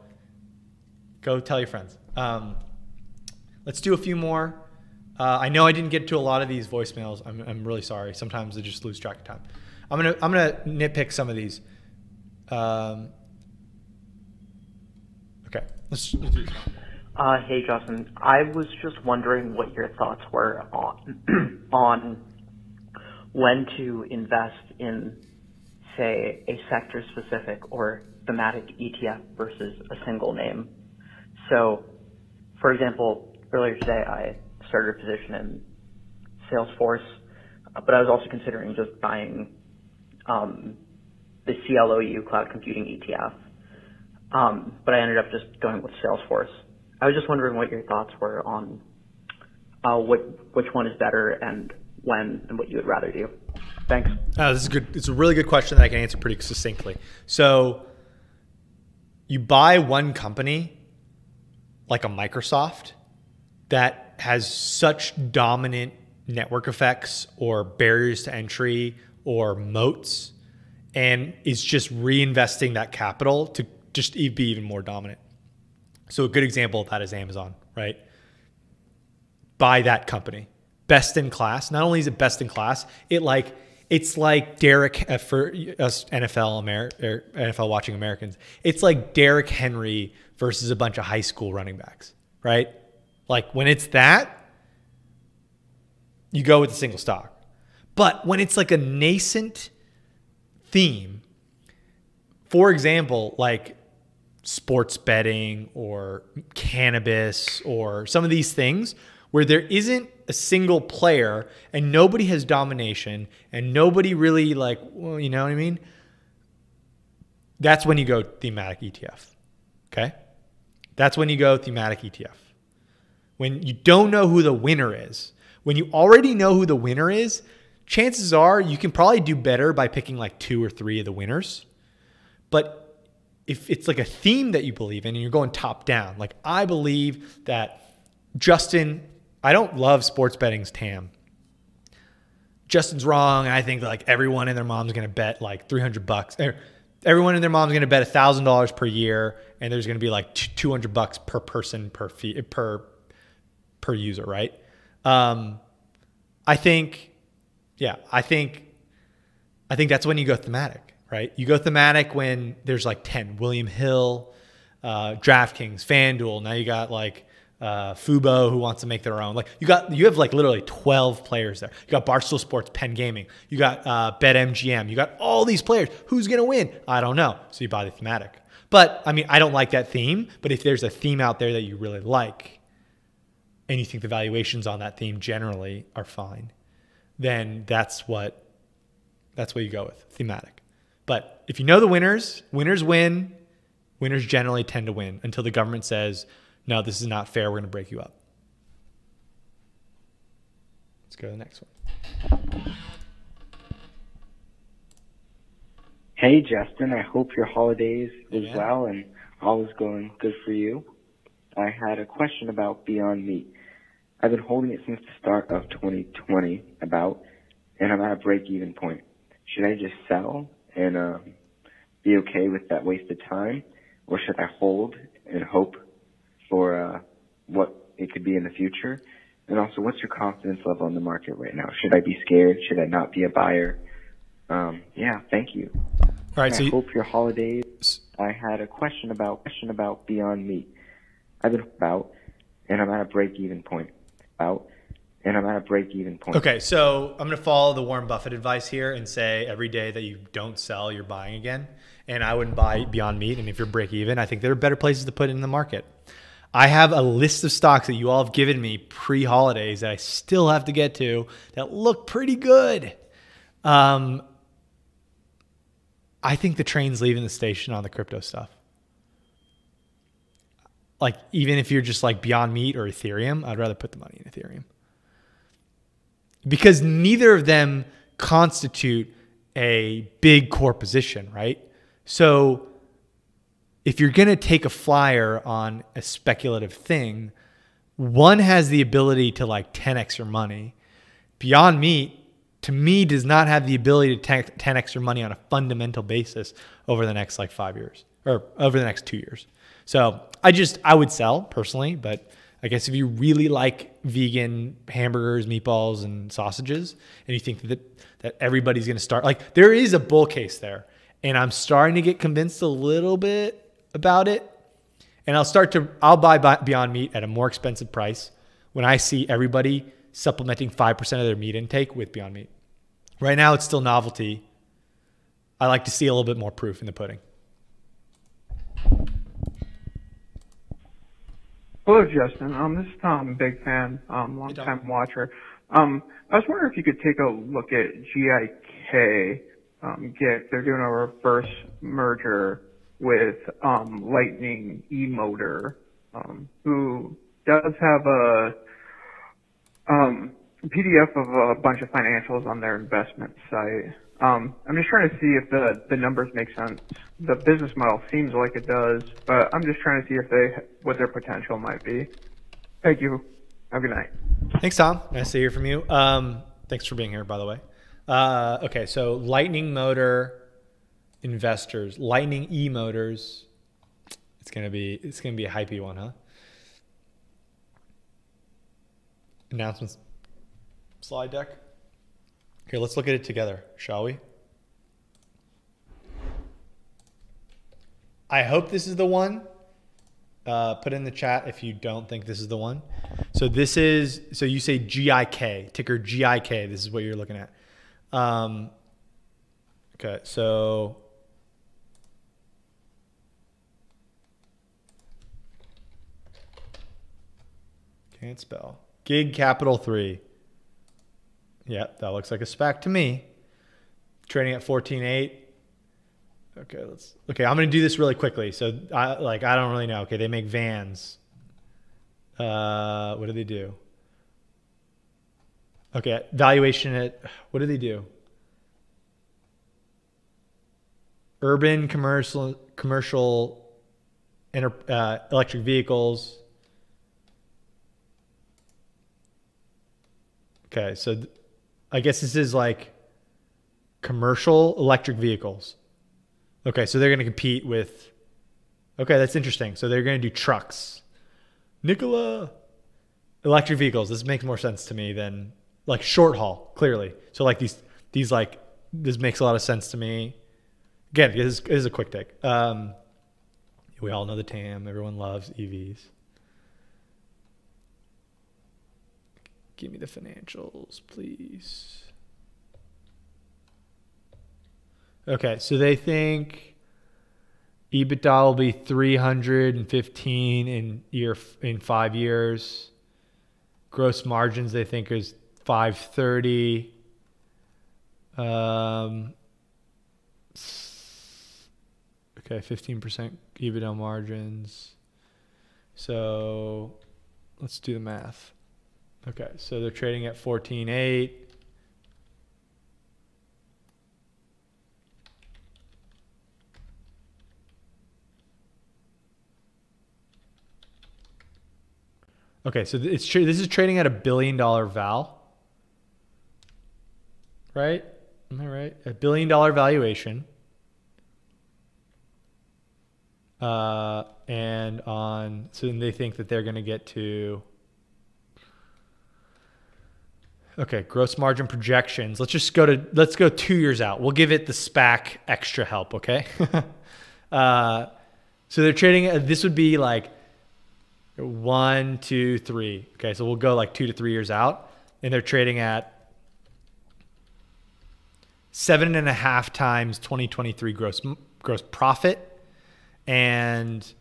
go tell your friends. Um, let's do a few more. Uh, I know I didn't get to a lot of these voicemails. I'm, I'm really sorry. Sometimes I just lose track of time. I'm gonna I'm gonna nitpick some of these. Um, okay, let's, let's do this. Uh, hey Justin, I was just wondering what your thoughts were on on when to invest in, say, a sector-specific or thematic ETF versus a single name. So, for example, earlier today I started a position in Salesforce, but I was also considering just buying um, the CLOU Cloud Computing ETF. Um, but I ended up just going with Salesforce. I was just wondering what your thoughts were on uh, what which one is better and when and what you would rather do. Thanks. Uh, this is good. It's a really good question that I can answer pretty succinctly. So, you buy one company, like a Microsoft, that has such dominant network effects or barriers to entry or moats, and is just reinvesting that capital to just be even more dominant. So a good example of that is Amazon, right? Buy that company. Best in class. Not only is it best in class, it like it's like Derek for us NFL Amer- er, NFL watching Americans. It's like Derek Henry versus a bunch of high school running backs, right? Like when it's that, you go with a single stock. But when it's like a nascent theme, for example, like sports betting or cannabis or some of these things where there isn't a single player and nobody has domination and nobody really like well, you know what I mean? That's when you go thematic ETF. Okay? That's when you go thematic ETF. When you don't know who the winner is, when you already know who the winner is, chances are you can probably do better by picking like two or three of the winners. But if it's like a theme that you believe in and you're going top down, like I believe that Justin, I don't love sports betting's TAM. Justin's wrong. I think like everyone and their mom's going to bet like 300 bucks. Er, everyone and their mom's going to bet $1,000 per year. And there's going to be like 200 bucks per person per fee, per, per user. Right. Um, I think, yeah, I think, I think that's when you go thematic right? You go thematic when there's like 10 William Hill, uh, DraftKings, FanDuel. Now you got like uh, Fubo who wants to make their own. Like you got, you have like literally 12 players there. You got Barstool Sports, Penn Gaming. You got uh, BetMGM. You got all these players. Who's to win? I don't know. So you buy the thematic. But I mean, I don't like that theme. But if there's a theme out there that you really like and you think the valuations on that theme generally are fine, then that's what that's what you go with thematic. But if you know the winners, winners win. Winners generally tend to win until the government says, no, this is not fair. We're going to break you up. Let's go to the next one. Hey, Justin. I hope your holidays is Yeah. well and all is going good for you. I had a question about Beyond Meat. I've been holding it since the start of 2020 about, and I'm at a break-even point. Should I just sell and um, be okay with that wasted time, or should I hold and hope for uh, what it could be in the future? And also, what's your confidence level in the market right now? Should I be scared? Should I not be a buyer? Um, yeah, thank you. All right. I So you, hope your holidays. I had a question about question about Beyond Meat. I've been about, and I'm at a break-even point. About, and I'm at a break-even point. Okay, so I'm going to follow the Warren Buffett advice here and say every day that you don't sell, you're buying again. And I wouldn't buy Beyond Meat. And if you're break even, I think there are better places to put it in the market. I have a list of stocks that you all have given me pre holidays that I still have to get to that look pretty good. Um, I think the train's leaving the station on the crypto stuff. Like, even if you're just like Beyond Meat or Ethereum, I'd rather put the money in Ethereum because neither of them constitute a big core position, right? So if you're going to take a flyer on a speculative thing, one has the ability to like 10x your money. Beyond Meat to me does not have the ability to 10x your money on a fundamental basis over the next like five years or over the next two years. So I just I would sell personally, but I guess if you really like vegan hamburgers, meatballs, and sausages, and you think that that everybody's going to start like there is a bull case there, and I'm starting to get convinced a little bit about it, and I'll start to I'll buy Beyond Meat at a more expensive price when I see everybody supplementing five percent of their meat intake with Beyond Meat. Right now, it's still novelty. I like to see a little bit more proof in the pudding. Hello, Justin. Um, this is Tom, big fan, um, long time watcher. Um, I was wondering if you could take a look at GIK, um, GIK. They're doing a reverse merger with, um, Lightning E-Motor, um, who does have a, um, PDF of a bunch of financials on their investment site. Um, I'm just trying to see if the, the numbers make sense. The business model seems like it does, but I'm just trying to see if they what their potential might be. Thank you. Have a good night. Thanks, Tom. Nice to hear from you. Um, thanks for being here, by the way. Uh, okay, so Lightning Motor investors, Lightning E Motors. It's gonna be it's gonna be a hypey one, huh? Announcements slide deck. Here, let's look at it together, shall we? I hope this is the one. Uh, put in the chat if you don't think this is the one. So this is, so you say GIK, ticker GIK. This is what you're looking at. Um, okay, so Can't spell. Gig Capital 3. Yeah, that looks like a SPAC to me. Trading at 14.8. Okay, let's. Okay, I'm gonna do this really quickly. So I like I don't really know. Okay, they make vans. Uh, what do they do? Okay, valuation at what do they do? Urban commercial commercial, inter, uh, electric vehicles. Okay, so I guess this is like commercial electric vehicles. Okay, so they're going to compete with. Okay, that's interesting. So they're going to do trucks. Nikola. Electric vehicles. This makes more sense to me than like short haul, clearly. So like these, these like, this makes a lot of sense to me. Again, this is, this is a quick take. Um, we all know the TAM. Everyone loves EVs. Give me the financials, please. Okay, so they think EBITDA will be 315 in year in 5 years. Gross margins they think is 530. Um Okay, 15% EBITDA margins. So let's do the math. Okay, so they're trading at 14.8. Okay, so it's this is trading at a billion dollar val. Right? Am I right? A billion dollar valuation. Uh, and on so they think that they're going to get to Okay, gross margin projections. Let's just go to let's go two years out. We'll give it the SPAC extra help. Okay. uh, so they're trading. Uh, this would be like one, two, three. Okay, so we'll go like two to three years out, and they're trading at seven and a half times 2023 gross gross profit, and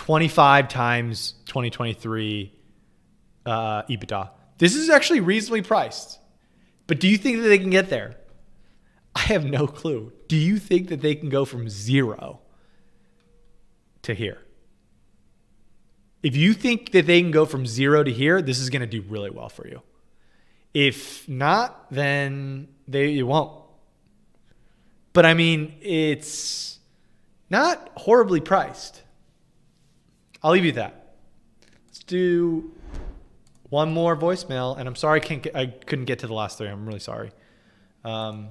25 times 2023 uh, EBITDA. This is actually reasonably priced. But do you think that they can get there? I have no clue. Do you think that they can go from zero to here? If you think that they can go from zero to here, this is going to do really well for you. If not, then they you won't. But I mean, it's not horribly priced. I'll leave you that. Let's do one more voicemail, and I'm sorry I can't get, I couldn't get to the last three. I'm really sorry. Um,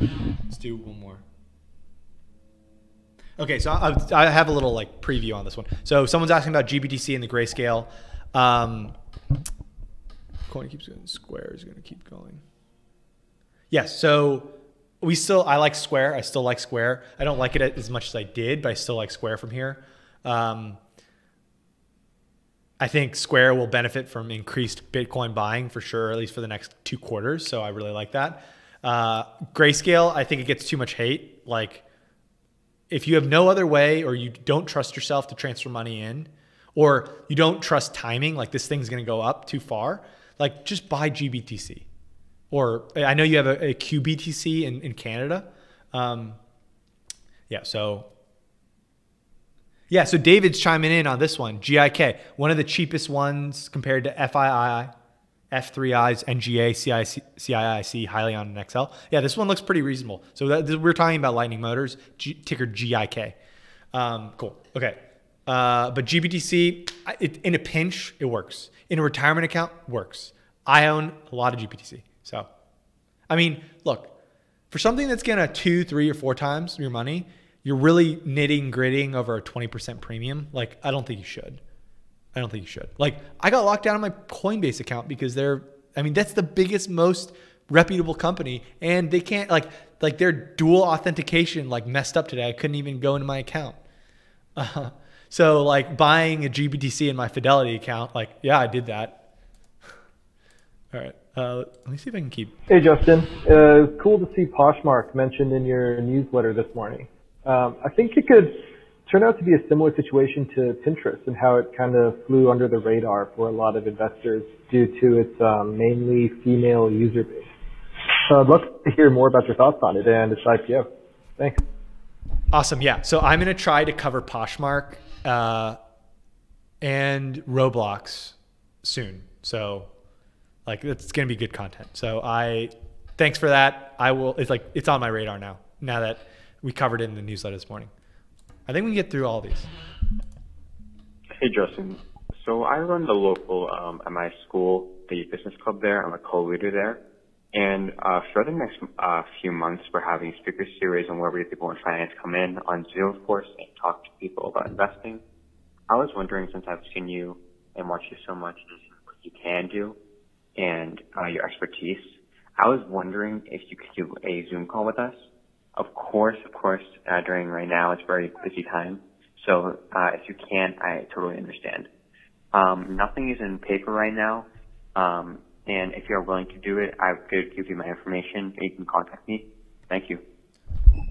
let's do one more. Okay, so I, I have a little like preview on this one. So someone's asking about GBTC and the grayscale. Um, coin keeps going. Square is going to keep going. Yes. So we still, I like Square. I still like Square. I don't like it as much as I did, but I still like Square from here. Um, I think Square will benefit from increased Bitcoin buying for sure, at least for the next two quarters. So I really like that. Uh, Grayscale, I think it gets too much hate. Like, if you have no other way, or you don't trust yourself to transfer money in, or you don't trust timing, like this thing's going to go up too far, like just buy GBTC. Or I know you have a, a QBTC in, in Canada. Um, yeah, so yeah, so David's chiming in on this one. GIK, one of the cheapest ones compared to FII, F3Is, NGA, CIC, CIIC, Hyliion, and XL. Yeah, this one looks pretty reasonable. So that, this, we're talking about Lightning Motors, G, ticker GIK. Um, cool. Okay. Uh, but GBTC, it, in a pinch, it works. In a retirement account, works. I own a lot of GBTC. So, I mean, look, for something that's going to two, three, or four times your money, you're really knitting, gritting over a 20% premium. Like, I don't think you should. I don't think you should. Like, I got locked down on my Coinbase account because they're, I mean, that's the biggest, most reputable company, and they can't like, like their dual authentication like messed up today. I couldn't even go into my account. Uh, so like buying a GBTC in my Fidelity account, like, yeah, I did that. All right. Uh, let me see if I can keep. Hey, Justin. Uh, cool to see Poshmark mentioned in your newsletter this morning. Um, I think it could turn out to be a similar situation to Pinterest and how it kind of flew under the radar for a lot of investors due to its um, mainly female user base. So I'd love to hear more about your thoughts on it and its IPO. Thanks. Awesome. Yeah. So I'm going to try to cover Poshmark uh, and Roblox soon. So like it's going to be good content. So I thanks for that. I will. It's like it's on my radar now. Now that we covered it in the newsletter this morning. I think we can get through all these. Hey Justin. So I run the local um, at my school, the business club there. I'm a co-leader there. And uh, for the next uh, few months, we're having speaker series on where we people in finance come in on Zoom, of course, and talk to people about investing. I was wondering, since I've seen you and watched you so much, what you can do and uh, your expertise. I was wondering if you could do a Zoom call with us. Of course, of course, uh, during right now, it's very busy time. So uh, if you can, I totally understand. Um, nothing is in paper right now. Um, and if you're willing to do it, I could give you my information. You can contact me. Thank you.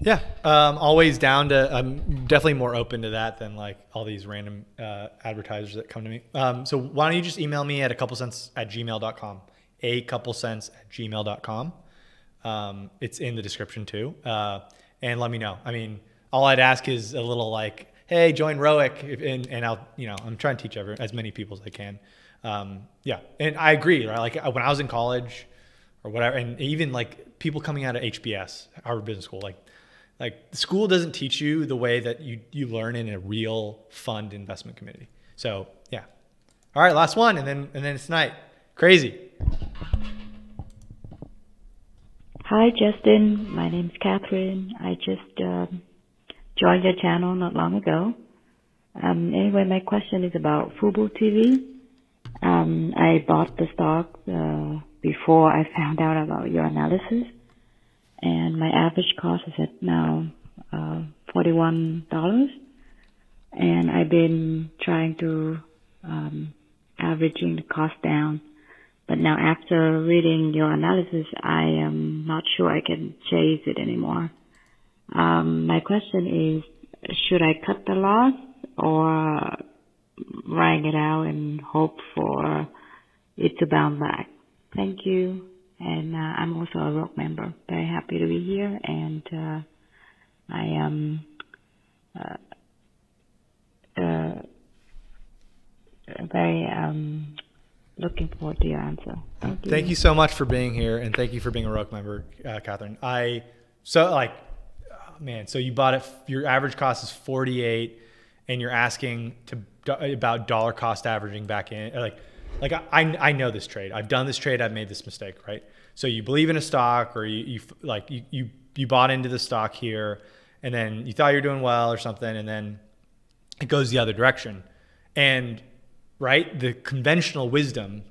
Yeah, um, always down to. I'm definitely more open to that than like all these random uh, advertisers that come to me. Um, so why don't you just email me at a couple cents at gmail.com, a couple cents at gmail.com. Um, it's in the description too, uh, and let me know. I mean, all I'd ask is a little like, hey, join Roic, and, and I'll, you know, I'm trying to teach everyone, as many people as I can. Um, yeah, and I agree. Right, like when I was in college or whatever, and even like people coming out of HBS, Harvard Business School, like like school doesn't teach you the way that you you learn in a real fund investment community. So yeah. All right, last one, and then and then it's night. Crazy. Hi, Justin. My name's Catherine. I just um, joined your channel not long ago. Um, anyway, my question is about Fubo TV. Um, I bought the stock uh, before I found out about your analysis and my average cost is at now uh, forty-one dollars, and I've been trying to um, averaging the cost down. But now after reading your analysis, I am not sure I can chase it anymore. Um, my question is, should I cut the loss or write it out and hope for it to bounce back? Thank you and uh, I'm also a Roic member. Very happy to be here, and uh, I am uh, uh, very um, looking forward to your answer. Thank you. Thank you so much for being here, and thank you for being a Roic member, uh, Catherine. I so like, oh, man. So you bought it. Your average cost is 48, and you're asking to about dollar cost averaging back in, like like I, I I know this trade. I've done this trade. I've made this mistake, right? So you believe in a stock or you, you like you, you you bought into the stock here and then you thought you're doing well or something and then it goes the other direction. And right, the conventional wisdom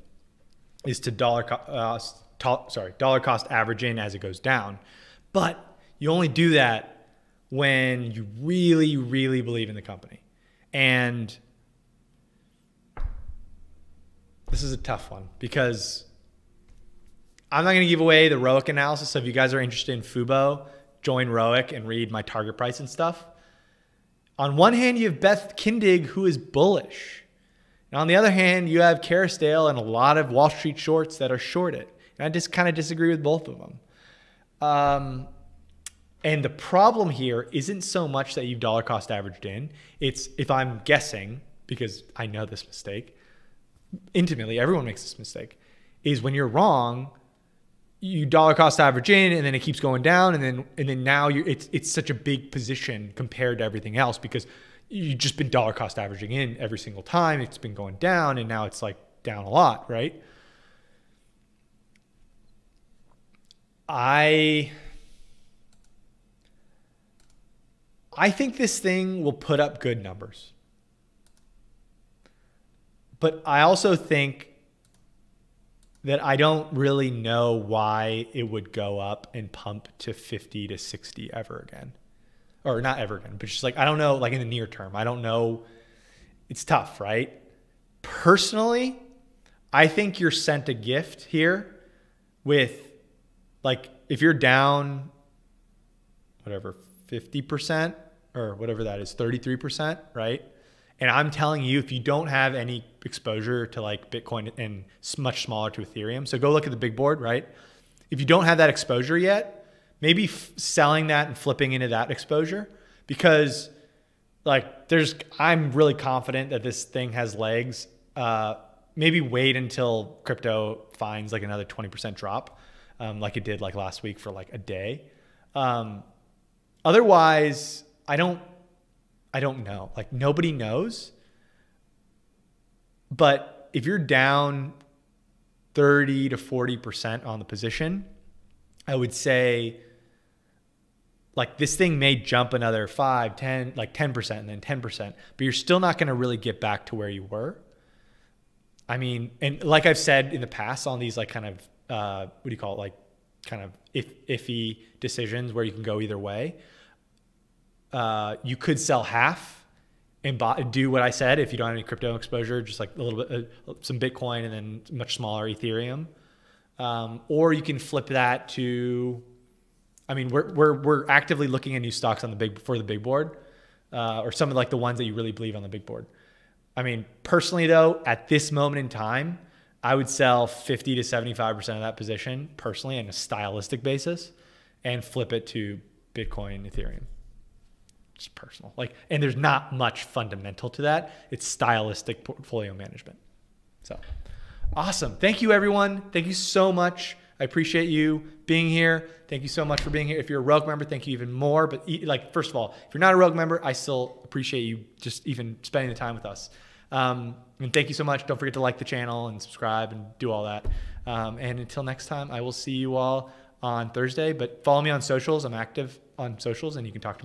is to dollar cost, uh, sorry, dollar cost average in as it goes down. But you only do that when you really really believe in the company. And this is a tough one because I'm not going to give away the ROIC analysis. So if you guys are interested in Fubo, join ROIC and read my target price and stuff. On one hand, you have Beth Kindig, who is bullish. And on the other hand, you have Kerrisdale and a lot of Wall Street shorts that are shorted. And I just kind of disagree with both of them. Um, and the problem here isn't so much that you've dollar cost averaged in. It's if I'm guessing, because I know this mistake, intimately, everyone makes this mistake, is when you're wrong, you dollar cost average in and then it keeps going down and then and then now you it's it's such a big position compared to everything else because you've just been dollar cost averaging in every single time. It's been going down and now it's like down a lot right? I i think this thing will put up good numbers. But i also think that I don't really know why it would go up and pump to 50 to 60 ever again. Or not ever again, but just like, I don't know, like in the near term, I don't know. It's tough, right? Personally, I think you're sent a gift here with like, if you're down, whatever, 50% or whatever that is, 33%, right? And I'm telling you, if you don't have any exposure to like Bitcoin and much smaller to Ethereum, so go look at the big board, right? If you don't have that exposure yet, maybe f- selling that and flipping into that exposure because like there's, I'm really confident that this thing has legs. Uh, maybe wait until crypto finds like another 20% drop, um, like it did like last week for like a day. Um, otherwise, I don't I don't know. Like nobody knows. But if you're down 30 to 40% on the position, I would say like this thing may jump another 5, 10, like 10% and then 10%, but you're still not going to really get back to where you were. I mean, and like I've said in the past on these like kind of uh, what do you call it like kind of if, iffy decisions where you can go either way uh, you could sell half and buy, do what I said if you don't have any crypto exposure, just like a little bit, uh, some Bitcoin and then much smaller Ethereum. Um, or you can flip that to, I mean, we're, we're, we're actively looking at new stocks on the big, for the big board uh, or some of like the ones that you really believe on the big board. I mean, personally though, at this moment in time, I would sell 50 to 75% of that position personally on a stylistic basis and flip it to Bitcoin, Ethereum just personal. Like, and there's not much fundamental to that. It's stylistic portfolio management. So awesome. Thank you, everyone. Thank you so much. I appreciate you being here. Thank you so much for being here. If you're a Roic member, thank you even more. But like, first of all, if you're not a Roic member, I still appreciate you just even spending the time with us. Um, and thank you so much. Don't forget to like the channel and subscribe and do all that. Um, and until next time, I will see you all on Thursday. But follow me on socials. I'm active on socials, and you can talk to me.